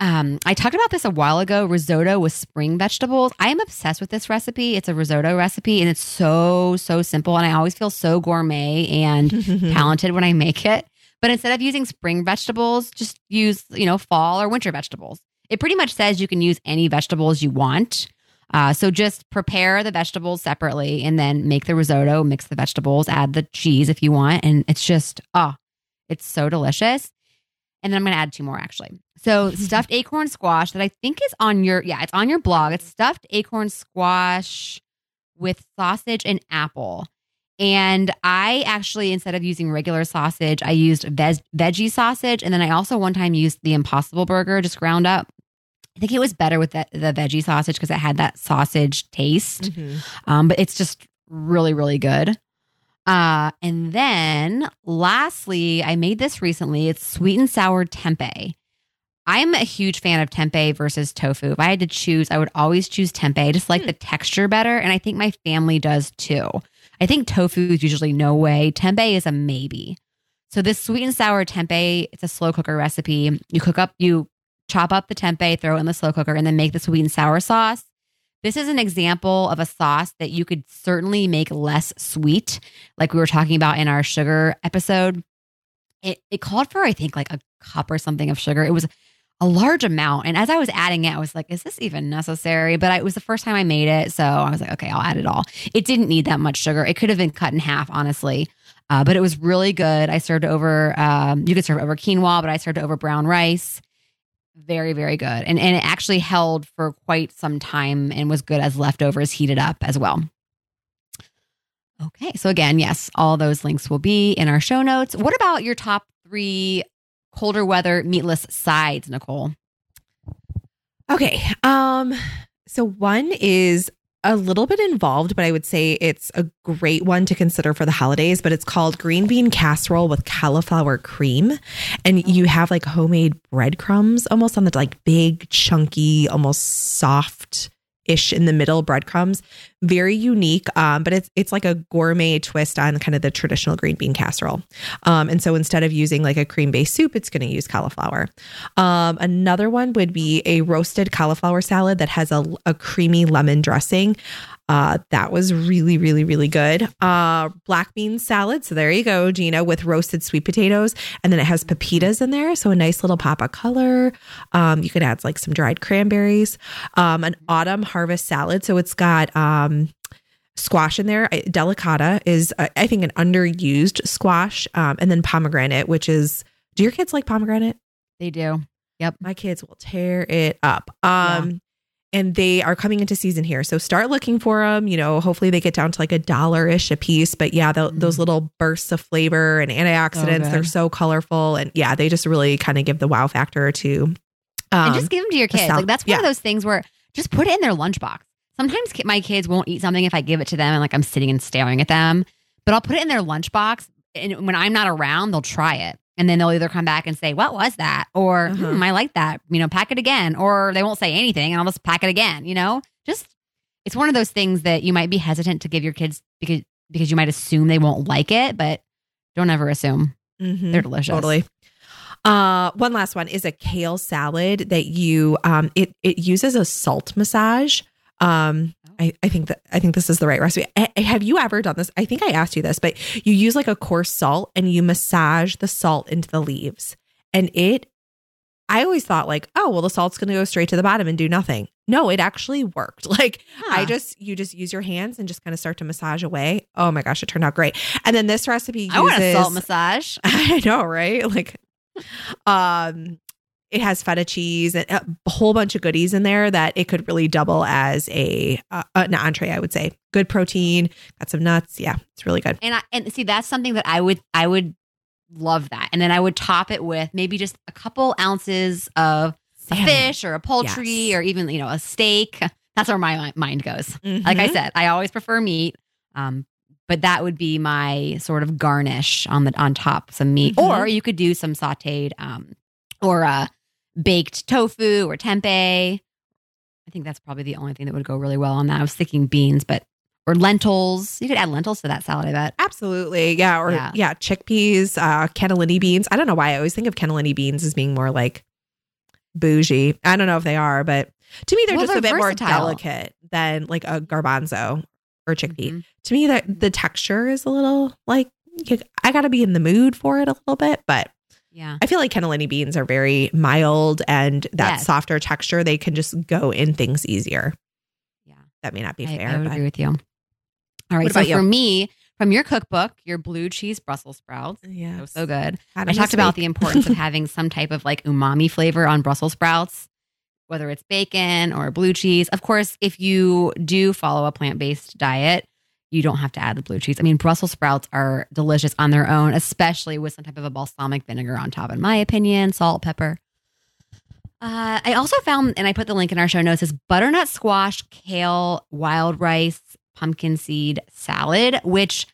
um, I talked about this a while ago risotto with spring vegetables. I am obsessed with this recipe. It's a risotto recipe and it's so, so simple. And I always feel so gourmet and talented when I make it. But instead of using spring vegetables, just use, you know, fall or winter vegetables. It pretty much says you can use any vegetables you want. Uh, so just prepare the vegetables separately and then make the risotto, mix the vegetables, add the cheese if you want. And it's just, oh, it's so delicious. And then I'm going to add two more actually. So stuffed acorn squash that I think is on your yeah, it's on your blog. It's stuffed acorn squash with sausage and apple. And I actually instead of using regular sausage, I used veg- veggie sausage and then I also one time used the impossible burger just ground up. I think it was better with the, the veggie sausage because it had that sausage taste. Mm-hmm. Um, but it's just really, really good. Uh, and then lastly, I made this recently. It's sweet and sour tempeh. I'm a huge fan of tempeh versus tofu. If I had to choose, I would always choose tempeh. I just like Hmm. the texture better. And I think my family does too. I think tofu is usually no way. Tempeh is a maybe. So this sweet and sour tempeh, it's a slow cooker recipe. You cook up, you chop up the tempeh, throw it in the slow cooker, and then make the sweet and sour sauce. This is an example of a sauce that you could certainly make less sweet, like we were talking about in our sugar episode. It it called for I think like a cup or something of sugar. It was a large amount, and as I was adding it, I was like, "Is this even necessary?" But I, it was the first time I made it, so I was like, "Okay, I'll add it all." It didn't need that much sugar. It could have been cut in half, honestly, uh, but it was really good. I served over. Um, you could serve over quinoa, but I served over brown rice very very good. And and it actually held for quite some time and was good as leftovers heated up as well. Okay so again yes all those links will be in our show notes. What about your top three colder weather meatless sides nicole? Okay. Um so one is a little bit involved, but I would say it's a great one to consider for the holidays, but it's called green bean casserole with cauliflower cream. And oh. you have like homemade breadcrumbs almost on the like big chunky, almost soft ish in the middle breadcrumbs. Very unique. Um, but it's it's like a gourmet twist on kind of the traditional green bean casserole. Um, and so instead of using like a cream based soup, it's going to use cauliflower. Um, another one would be a roasted cauliflower salad that has a, a creamy lemon dressing. Uh, that was really, really, really good. Uh, black bean salad. So there you go, Gina, with roasted sweet potatoes. And then it has pepitas in there. So a nice little pop of color. Um, you could add like some dried cranberries. Um, an autumn harvest salad. So it's got um, squash in there. Delicata is, uh, I think, an underused squash. Um, and then pomegranate, which is, do your kids like pomegranate? they do Yep. my kids will tear it up. Um, and they are coming into season here, so start looking for them. You know, hopefully they get down to like a dollar ish a piece. But yeah, tho- Mm. those little bursts of flavor and antioxidants, good. they're so colorful, and yeah, they just really kind of give the wow factor to. Um, and just give them to your kids. like that's one of those things where just put it in their lunchbox. Sometimes my kids won't eat something if I give it to them and like I'm sitting and staring at them, but I'll put it in their lunchbox. And when I'm not around, they'll try it. And then they'll either come back and say, What was that? Or, Uh-huh. "Hmm, I like that. You know, pack it again. Or they won't say anything and I'll just pack it again. You know, just it's one of those things that you might be hesitant to give your kids because because you might assume they won't like it, but don't ever assume. mhm. They're delicious. Totally. Uh, one last one is a kale salad that you um it it uses a salt massage. Um, I, I think that I think this is the right recipe. I- have you ever done this? I think I asked you this, but you use like a coarse salt and you massage the salt into the leaves, and it. I always thought like, oh well, the salt's going to go straight to the bottom and do nothing. No, it actually worked. Like I just you just use your hands and just kind of start to massage away. Oh my gosh, it turned out great. And then this recipe uses I want a salt massage. I know, right? Like, um, it has feta cheese and a whole bunch of goodies in there that it could really double as a uh, an entree. I would say good protein, got some nuts. Yeah, it's really good. And I and see that's something that I would I would love that. And then I would top it with maybe just a couple ounces of a fish or a poultry Yes. or even you know a steak. That's where my mind goes. Like I Mhm. said, I always prefer meat. Um, but that would be my sort of garnish on the on top some meat, Mhm. or you could do some sautéed um, or uh, baked tofu or tempeh. I think that's probably the only thing that would go really well on that. I was thinking beans, but or lentils. You could add lentils to that salad. I bet. Absolutely. Yeah. Or Yeah. yeah, chickpeas, uh, cannellini beans. I don't know why I always think of cannellini beans as being more like bougie. I don't know if they are, but to me, they're Well, just a they're bit more delicate than like a garbanzo or chickpea. Mhm. To me, that the texture is a little like you- I got to be in the mood for it a little bit, but Yeah. I feel like cannellini beans are very mild and that Yes. softer texture. They can just go in things easier. Yeah. That may not be I, fair. I would but agree with you. All right. So you? for me, from your cookbook, your blue cheese Brussels sprouts. yeah, So, so good. I talked about the importance of having some type of like umami flavor on Brussels sprouts, whether it's bacon or blue cheese. Of course, if you do follow a plant based diet, you don't have to add the blue cheese. I mean, Brussels sprouts are delicious on their own, especially with some type of a balsamic vinegar on top, in my opinion, salt, pepper. Uh, I also found, and I put the link in our show notes, is butternut squash, kale, wild rice, pumpkin seed salad, which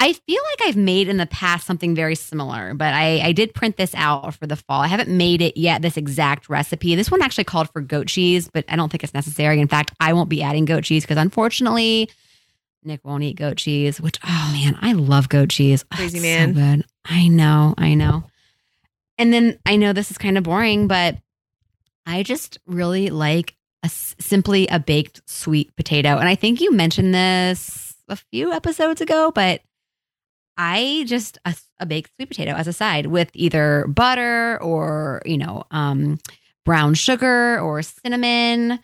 I feel like I've made in the past something very similar, but I, I did print this out for the fall. I haven't made it yet, this exact recipe. This one actually called for goat cheese, but I don't think it's necessary. In fact, I won't be adding goat cheese because unfortunately, Nick won't eat goat cheese, which, oh man, I love goat cheese. Crazy man. So good. I know, I know. And then I know this is kind of boring, but I just really like a, simply a baked sweet potato. And I think you mentioned this a few episodes ago, but I just a, a baked sweet potato as a side with either butter or you know um, brown sugar or cinnamon,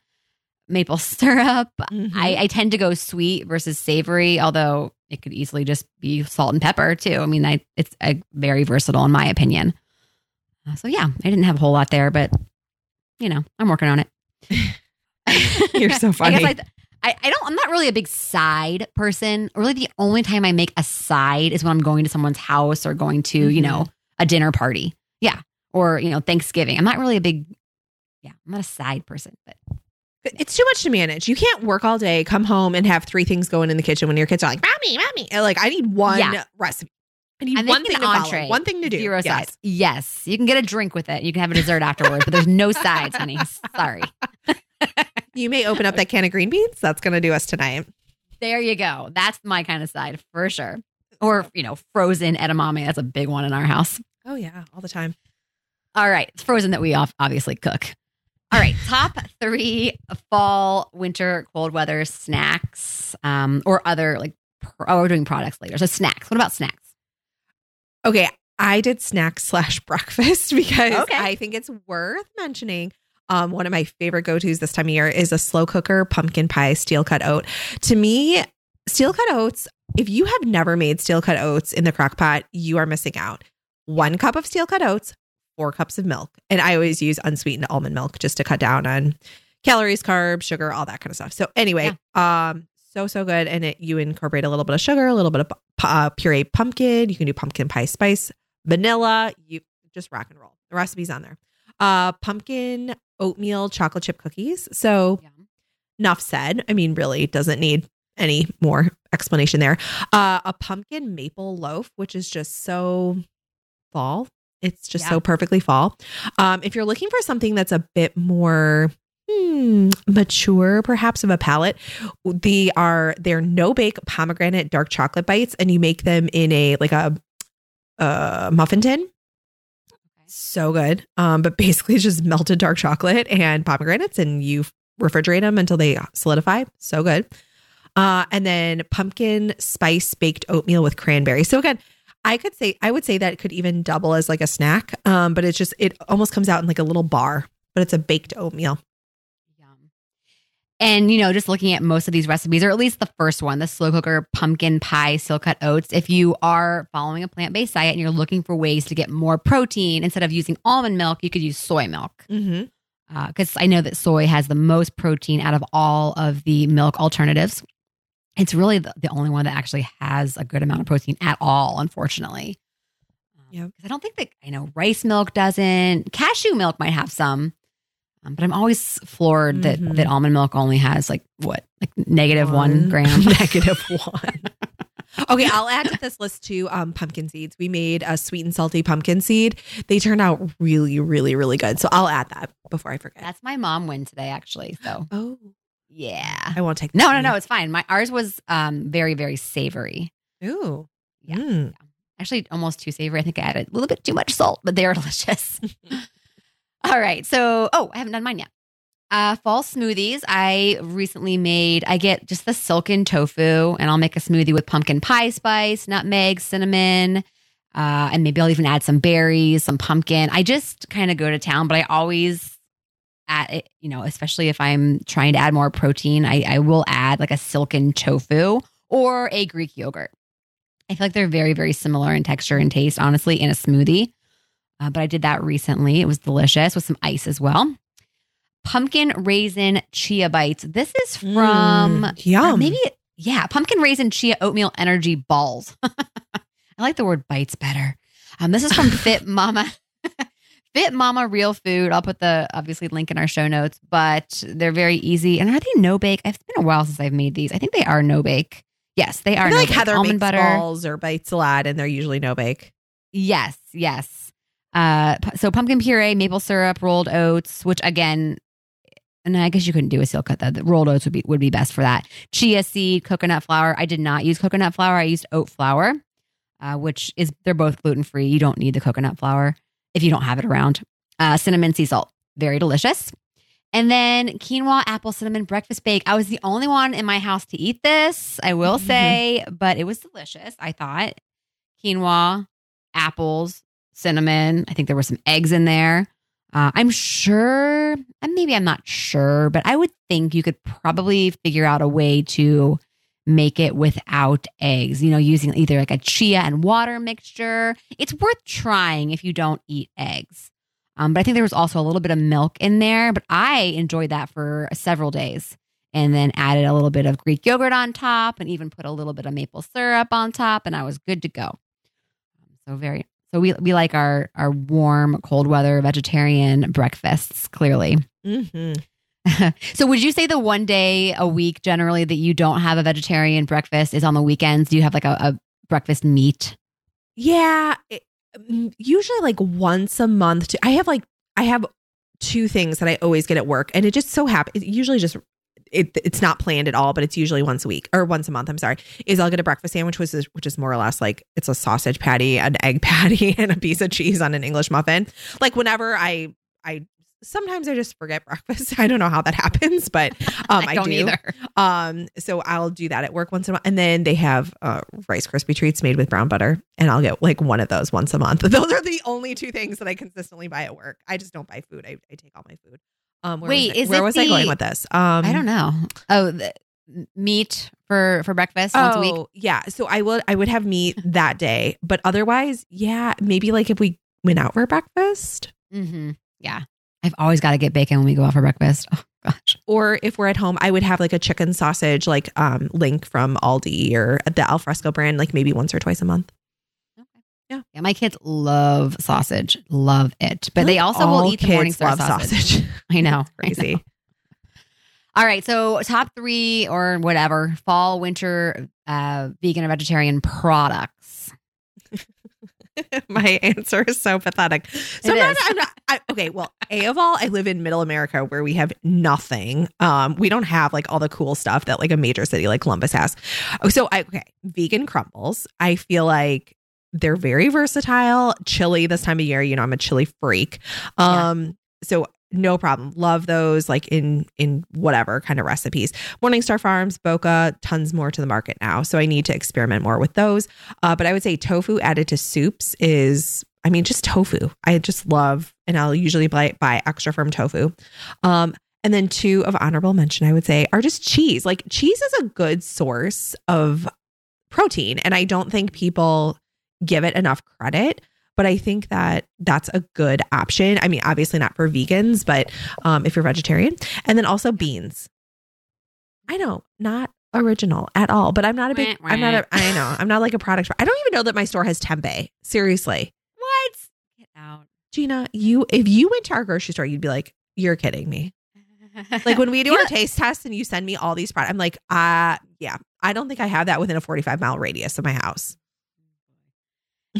maple syrup. Mhm. I, I tend to go sweet versus savory, although it could easily just be salt and pepper too. I mean, I it's a, very versatile in my opinion. Uh, so yeah, I didn't have a whole lot there, but you know, I'm working on it. You're so funny. guess I, I, I don't. I'm not really a big side person. Really, the only time I make a side is when I'm going to someone's house or going to you Mhm. know a dinner party. Yeah, or you know Thanksgiving. I'm not really a big. Yeah, I'm not a side person, but It's too much to manage. You can't work all day, come home, and have three things going in the kitchen when your kids are like, "Mommy, mommy." And, Like, I need one Yeah. recipe. I need one thing to entree, follow, one thing to do. zero Yes. sides. Yes, you can get a drink with it. You can have a dessert afterwards, but there's no sides, honey. Sorry. You may open up that can of green beans. That's going to do us tonight. There you go. That's my kind of side for sure. Or you know, frozen edamame. That's a big one in our house. Oh yeah, all the time. All right. It's frozen that we obviously cook. All right. Top three fall, winter, cold weather snacks um, or other like, oh, we're doing products later. So snacks. What about snacks? Okay, I did snacks slash breakfast because Okay. I think it's worth mentioning. Um, one of my favorite go tos this time of year is a slow cooker pumpkin pie steel cut oat. To me, steel cut oats. If you have never made steel cut oats in the crock pot, you are missing out. One cup of steel cut oats, four cups of milk, and I always use unsweetened almond milk just to cut down on calories, carbs, sugar, all that kind of stuff. So anyway, um, so so good, and it you incorporate a little bit of sugar, a little bit of uh, puree pumpkin. You can do pumpkin pie spice, vanilla. You just rock and roll. The recipe's on there. Uh, pumpkin oatmeal chocolate chip cookies. So enough said. I mean, really doesn't need any more explanation there. Uh, a pumpkin maple loaf, which is just so fall. It's just Yeah. so perfectly fall. Um, if you're looking for something that's a bit more hmm, mature, perhaps of a palate, they are they're no bake pomegranate dark chocolate bites, and you make them in a like a uh, muffin tin. So good. Um, but basically it's just melted dark chocolate and pomegranates, and you refrigerate them until they solidify. So good. Uh, and then pumpkin spice baked oatmeal with cranberry. So again, I could say I would say that it could even double as like a snack. Um, but it's just it almost comes out in like a little bar, but it's a baked oatmeal. Yum. And you know, just looking at most of these recipes, or at least the first one, the slow cooker pumpkin pie steel cut oats. If you are following a plant based diet and you're looking for ways to get more protein, instead of using almond milk, you could use soy milk. Mm-hmm. because I know that soy has the most protein out of all of the milk alternatives. It's really the, the only one that actually has a good amount of protein at all, unfortunately. Yep. Because I don't think that, I know rice milk doesn't, cashew milk might have some, Um, but I'm always floored that Mhm. that almond milk only has like what, like negative one, One. gram. Negative one. okay, I'll add to this list too um, pumpkin seeds. We made a sweet and salty pumpkin seed. They turned out really, really, really good. So I'll add that before I forget. That's my mom win today, actually. So oh, yeah. I won't take No, no, no. It's fine. My ours was um very, very savory. Ooh. Yeah. Mm. Actually, almost too savory. I think I added a little bit too much salt, but they are delicious. All right. So, oh, I haven't done mine yet. Uh, fall smoothies. I recently made, I get just the silken tofu and I'll make a smoothie with pumpkin pie spice, nutmeg, cinnamon, uh, and maybe I'll even add some berries, some pumpkin. I just kind of go to town, but I always it, you know, especially if I'm trying to add more protein, I, I will add like a silken tofu or a Greek yogurt. I feel like they're very, very similar in texture and taste, honestly, in a smoothie. Uh, but I did that recently. It was delicious with some ice as well. Pumpkin raisin chia bites. This is from Mm, yum. uh, maybe, yeah, pumpkin raisin chia oatmeal energy balls. I like the word bites better. Um, this is from Fit Mama. Fit Mama Real Food. I'll put the obviously link in our show notes, but they're very easy. And are they no bake? It's been a while since I've made these. I think they are no bake. Yes, they are. Like. Heather almond butter. balls or bites a lot, and they're usually no bake. Yes, yes. Uh, so pumpkin puree, maple syrup, rolled oats, which again, and I guess you couldn't do a steel cut. That the rolled oats would be would be best for that. Chia seed, coconut flour. I did not use coconut flour. I used oat flour, uh, which is they're both gluten free. You don't need the coconut flour if you don't have it around. Uh, cinnamon sea salt, very delicious. And then quinoa apple cinnamon breakfast bake. I was the only one in my house to eat this. I will Mhm. say, but it was delicious. I thought quinoa, apples, cinnamon. I think there were some eggs in there. Uh, I'm sure, maybe I'm not sure, but I would think you could probably figure out a way to make it without eggs, you know, using either like a chia and water mixture. It's worth trying if you don't eat eggs. Um, but I think there was also a little bit of milk in there, but I enjoyed that for several days and then added a little bit of Greek yogurt on top and even put a little bit of maple syrup on top, and I was good to go. So very so we we like our our warm, cold weather vegetarian breakfasts, clearly. Mm-hmm. so would you say the one day a week generally that you don't have a vegetarian breakfast is on the weekends? Do you have like a, a breakfast meat? Yeah, it- mm, usually like once a month. To, I have like I have two things that I always get at work, and it just so happens. It usually just it it's not planned at all, but it's usually once a week or once a month. I'm sorry. Is I'll get a breakfast sandwich, which is which is more or less like it's a sausage patty, an egg patty, and a piece of cheese on an English muffin. Like whenever I I sometimes I just forget breakfast. I don't know how that happens, but um, I, don't do. either. Um, so I'll do that at work once in a while. And then they have uh, Rice Krispie treats made with brown butter. And I'll get like one of those once a month. Those are the only two things that I consistently buy at work. I just don't buy food. I, I take all my food. Um, where Wait, was I, is where was I going with this? Um, I don't know. Oh, the meat for for breakfast once a week. Oh, yeah. So I would I would have meat that day, but otherwise, yeah, maybe like if we went out for breakfast, Mm-hmm. Yeah, I've always got to get bacon when we go out for breakfast. Oh gosh. or if we're at home, I would have like a chicken sausage like um link from Aldi or the Alfresco brand, like maybe once or twice a month. Yeah. Yeah, my kids love sausage, love it, but they also All will eat the morning sausage. sausage. I know, I know. Crazy. All right, so top three or whatever fall, winter, uh, vegan or vegetarian products. My answer is so pathetic. So I'm not. I'm not I, okay. Well, a of all, I live in Middle America where we have nothing. Um, we don't have like all the cool stuff that like a major city like Columbus has. Oh, So I okay, vegan crumbles. I feel like they're very versatile. Chili this time of year, you know, I'm a chili freak. Um, so no problem. Love those like in in whatever kind of recipes. Morningstar Farms, Boca, tons more to the market now. So I need to experiment more with those. Uh, but I would say tofu added to soups is, I mean, just tofu. I just love, and I'll usually buy, buy extra firm tofu. Um, and then two of honorable mention, I would say, are just cheese. Like cheese is a good source of protein, and I don't think people give it enough credit. But I think that that's a good option. I mean, obviously not for vegans, but um, if you're vegetarian, and then also beans. I know, not original at all. But I'm not a big. I'm not a. I know. I'm not like a product. I don't even know that my store has tempeh. Seriously, What? Get out. Gina, you if you went to our grocery store, you'd be like, You're kidding me. Like when we do our taste test and you send me all these products, I'm like, uh, yeah, I don't think I have that within a 45 mile radius of my house.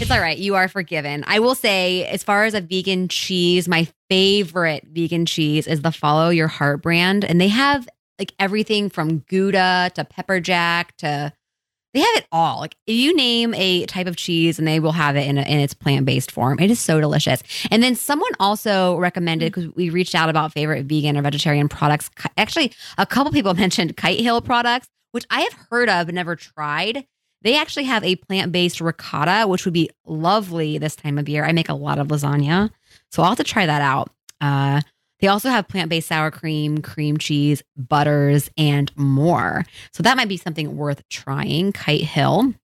It's all right. You are forgiven. I will say, as far as a vegan cheese, my favorite vegan cheese is the Follow Your Heart brand. And they have like everything from Gouda to pepper jack to they have it all. Like you name a type of cheese and they will have it in, a, in its plant based form. It is so delicious. And then someone also recommended because we reached out about favorite vegan or vegetarian products. Actually, a couple people mentioned Kite Hill products, which I have heard of but never tried. They actually have a plant based ricotta, which would be lovely this time of year. I make a lot of lasagna, so I'll have to try that out. Uh, they also have plant based sour cream, cream cheese, butters, and more. So that might be something worth trying. Kite Hill.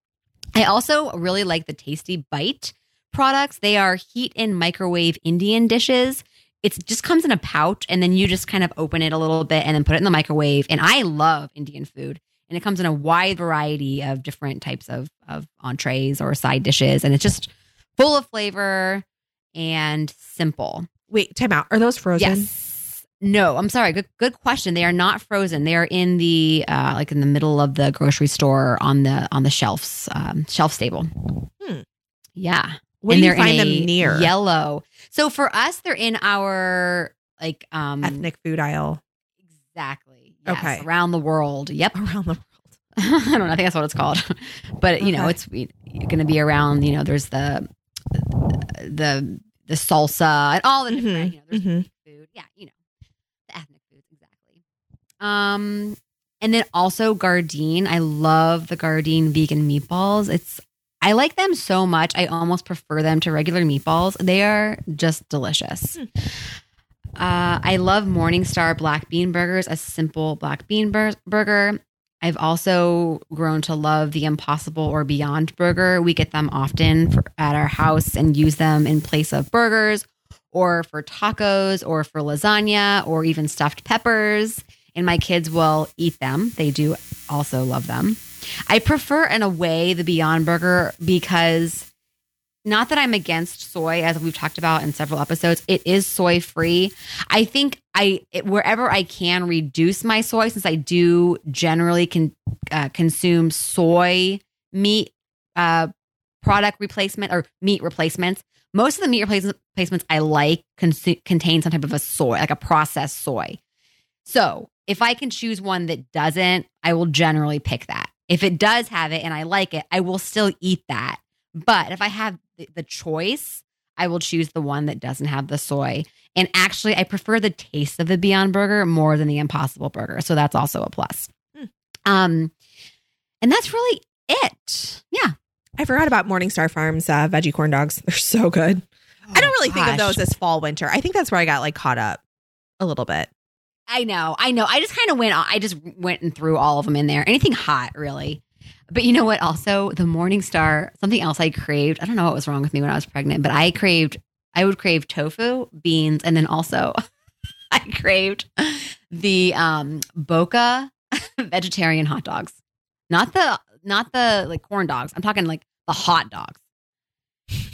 I also really like the Tasty Bite products. They are heat and microwave Indian dishes. It just comes in a pouch, and then you just kind of open it a little bit and then put it in the microwave. And I love Indian food and it comes in a wide variety of different types of of entrees or side dishes, and it's just full of flavor and simple. Wait, time out. Are those frozen? Yes. No, I'm sorry. Good, good question. They are not frozen. They are in the uh, like in the middle of the grocery store on the on the shelves, um, shelf stable. Hmm. Yeah. Where and do you they're find in them a near? Yellow. So for us, they're in our like um Ethnic food aisle Exactly. Yes, Okay. Around the world. Yep. around the world. I don't know. I think that's what it's called. But you know, it's going to be around. You know, there's the the the salsa and all the different. You know, there's Mhm. food. Yeah, you know, the ethnic foods exactly. Um, and then also Gardein. I love the Gardein vegan meatballs. It's I like them so much. I almost prefer them to regular meatballs. They are just delicious. Hmm. Uh, I love Morningstar black bean burgers, a simple black bean bur- burger. I've also grown to love the Impossible or Beyond burger. We get them often for, at our house and use them in place of burgers or for tacos or for lasagna or even stuffed peppers. And my kids will eat them. They do also love them. I prefer, in a way, the Beyond Burger because not that I'm against soy, as we've talked about in several episodes, it is soy free. I think I it, wherever I can reduce my soy, since I do generally can uh, consume soy meat uh, product replacement or meat replacements. Most of the meat replacements I like consu- contain some type of a soy, like a processed soy. So if I can choose one that doesn't, I will generally pick that. If it does have it and I like it, I will still eat that. But if I have the, the choice, I will choose the one that doesn't have the soy. And actually, I prefer the taste of the Beyond Burger more than the Impossible Burger. So that's also a plus. Hmm. Um, and that's really it. Yeah. I forgot about Morningstar Farms uh, veggie corn dogs. They're so good. I don't really think of those as fall winter. I think that's where I got like caught up a little bit. I know, I know. I just kind of went. I just went and threw all of them in there. Anything hot, really. But you know what? Also, the Morningstar. Something else I craved. I don't know what was wrong with me when I was pregnant, but I craved. I would crave tofu, beans, and then also I craved the um Boca vegetarian hot dogs. Not the not the like corn dogs. I'm talking like the hot dogs.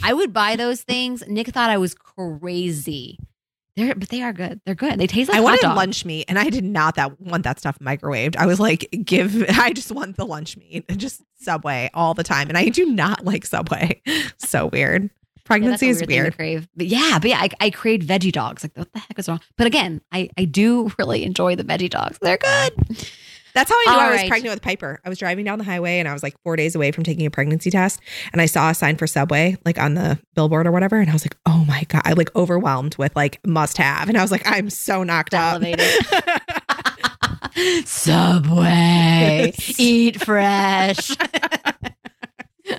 I would buy those things. Nick thought I was crazy. They're but they are good. They're good. They taste like I wanted dogs. lunch meat and I did not that want that stuff microwaved. I was like, give I just want the lunch meat just Subway all the time. And I do not like Subway. So weird. Yeah, Pregnancy a is weird. crave. But yeah, but yeah, I, I craved veggie dogs. Like, what the heck is wrong? But again, I, I do really enjoy the veggie dogs. They're good. That's how I knew All I was right. pregnant with Piper. I was driving down the highway and I was like four days away from taking a pregnancy test. And I saw a sign for Subway like on the billboard or whatever. And I was like, oh my God, I like overwhelmed with like must have. And I was like, I'm so knocked up. Subway, eat fresh. so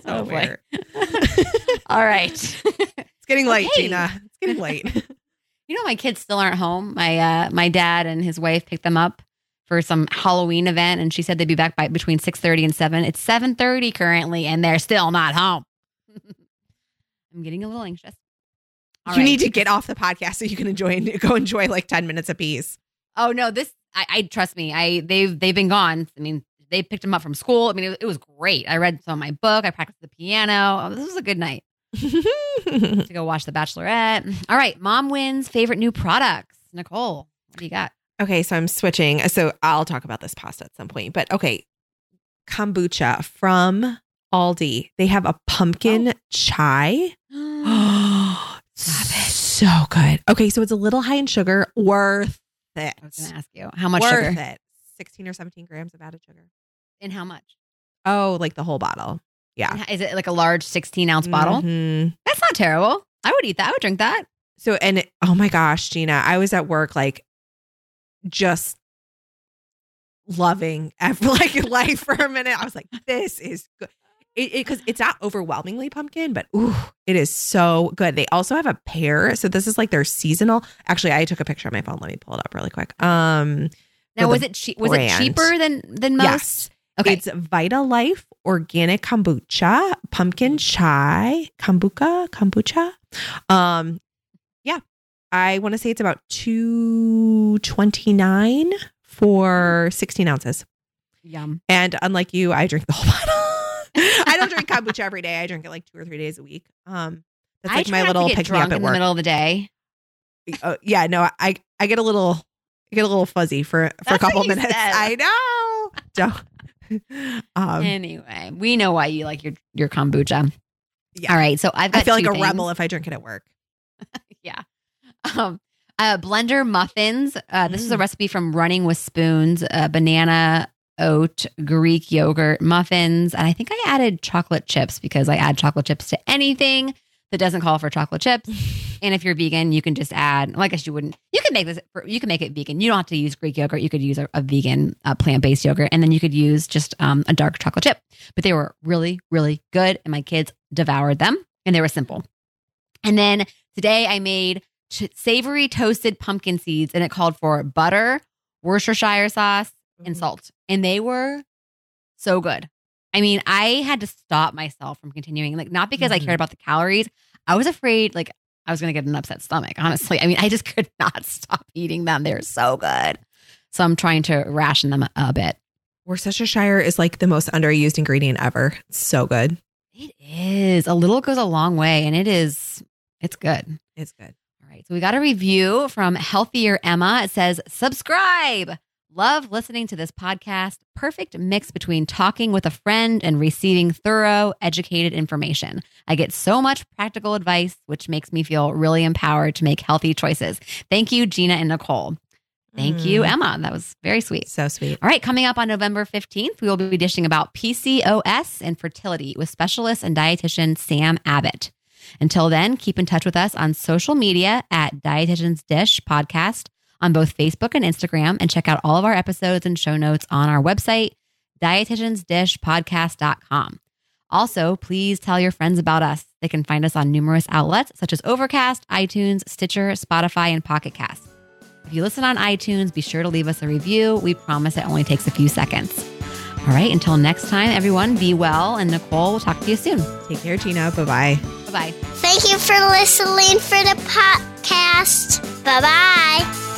Oh, weird. All right. It's getting late, Okay. Gina. It's getting late. You know, my kids still aren't home. My uh, my dad and his wife picked them up for some Halloween event, and she said they'd be back by between six thirty and seven. It's seven thirty currently, and they're still not home. I'm getting a little anxious. All you right. need to get off the podcast so you can enjoy go enjoy like 10 minutes apiece. Oh no, this I, I trust me. I they've they've been gone. I mean, they picked them up from school. I mean, it, it was great. I read some of my book. I practiced the piano. Oh, this was a good night to go watch The Bachelorette. All right, mom wins favorite new products. Nicole, what do you got? Okay, so I'm switching. So I'll talk about this pasta at some point. But okay, kombucha from Aldi. They have a pumpkin Oh. chai. Stop it. So good. Okay, so it's a little high in sugar. Worth it. I was going to ask you how much Worth sugar it. 16 or 17 grams of added sugar. and how much? Oh, like the whole bottle. Yeah. Is it like a large 16 ounce bottle? Mhm. That's not terrible. I would eat that. I would drink that. So, and it- oh my gosh, Gina, I was at work like just loving ev- like life for a minute. I was like, this is good. It because it's not overwhelmingly pumpkin, but ooh, it is so good. They also have a pear, so this is like their seasonal. Actually, I took a picture on my phone. Let me pull it up really quick. Um, Now, was it cheap? Was it cheaper than than most? yes, Okay. it's Vita Life organic kombucha, pumpkin chai, kombucha, kombucha. Um, I want to say it's about two twenty nine for sixteen ounces. Yum. And unlike you, I drink the whole bottle. I don't drink kombucha every day. I drink it like two or three days a week. Um, that's like my little pick me up at in the middle of the day. Uh, yeah, no, I I get a little I get a little fuzzy for for a couple minutes. said. I know. Don't. Um, anyway, we know why you like your your kombucha. Yeah. All right. So I've got I feel like two a things. rebel if I drink it at work. Yeah. Um, uh, blender muffins. Uh, this is a Mm. recipe from Running with Spoons. Uh, banana, oat, Greek yogurt muffins, and I think I added chocolate chips because I add chocolate chips to anything that doesn't call for chocolate chips. and if you're vegan, you can just add. Well, I guess you wouldn't. You can make this. For, you can make it vegan. You don't have to use Greek yogurt. You could use a, a vegan uh, plant based yogurt, and then you could use just um, a dark chocolate chip. But they were really, really good, and my kids devoured them, and they were simple. And then today I made ch- savory toasted pumpkin seeds, and it called for butter, Worcestershire sauce, and Mhm. salt. And they were so good. I mean, I had to stop myself from continuing, like, not because I Mhm. cared about the calories. I was afraid, like, I was going to get an upset stomach, honestly. I mean, I just could not stop eating them. They're so good. So I'm trying to ration them a, a bit. Worcestershire is like the most underused ingredient ever. It's so good. It is. A little goes a long way, and it is, it's good. It's good. So we got a review from Healthier Emma. It says, subscribe. Love listening to this podcast. Perfect mix between talking with a friend and receiving thorough, educated information. I get so much practical advice, which makes me feel really empowered to make healthy choices. Thank you, Gina and Nicole. Thank you, Mm. Emma. That was very sweet. So sweet. All right, coming up on November 15th, we will be dishing about PCOS and fertility with specialist and dietitian Sam Abbott. Until then, keep in touch with us on social media at Dietitian's Dish Podcast on both Facebook and Instagram, and check out all of our episodes and show notes on our website, dietitiansdishpodcast.com. Also, please tell your friends about us. They can find us on numerous outlets such as Overcast, iTunes, Stitcher, Spotify, and Pocket Cast. If you listen on iTunes, be sure to leave us a review. We promise it only takes a few seconds. All right, until next time, everyone, be well. And Nicole, we'll talk to you soon. Take care, Tina. Bye bye. Bye bye. Thank you for listening for the podcast. Bye bye.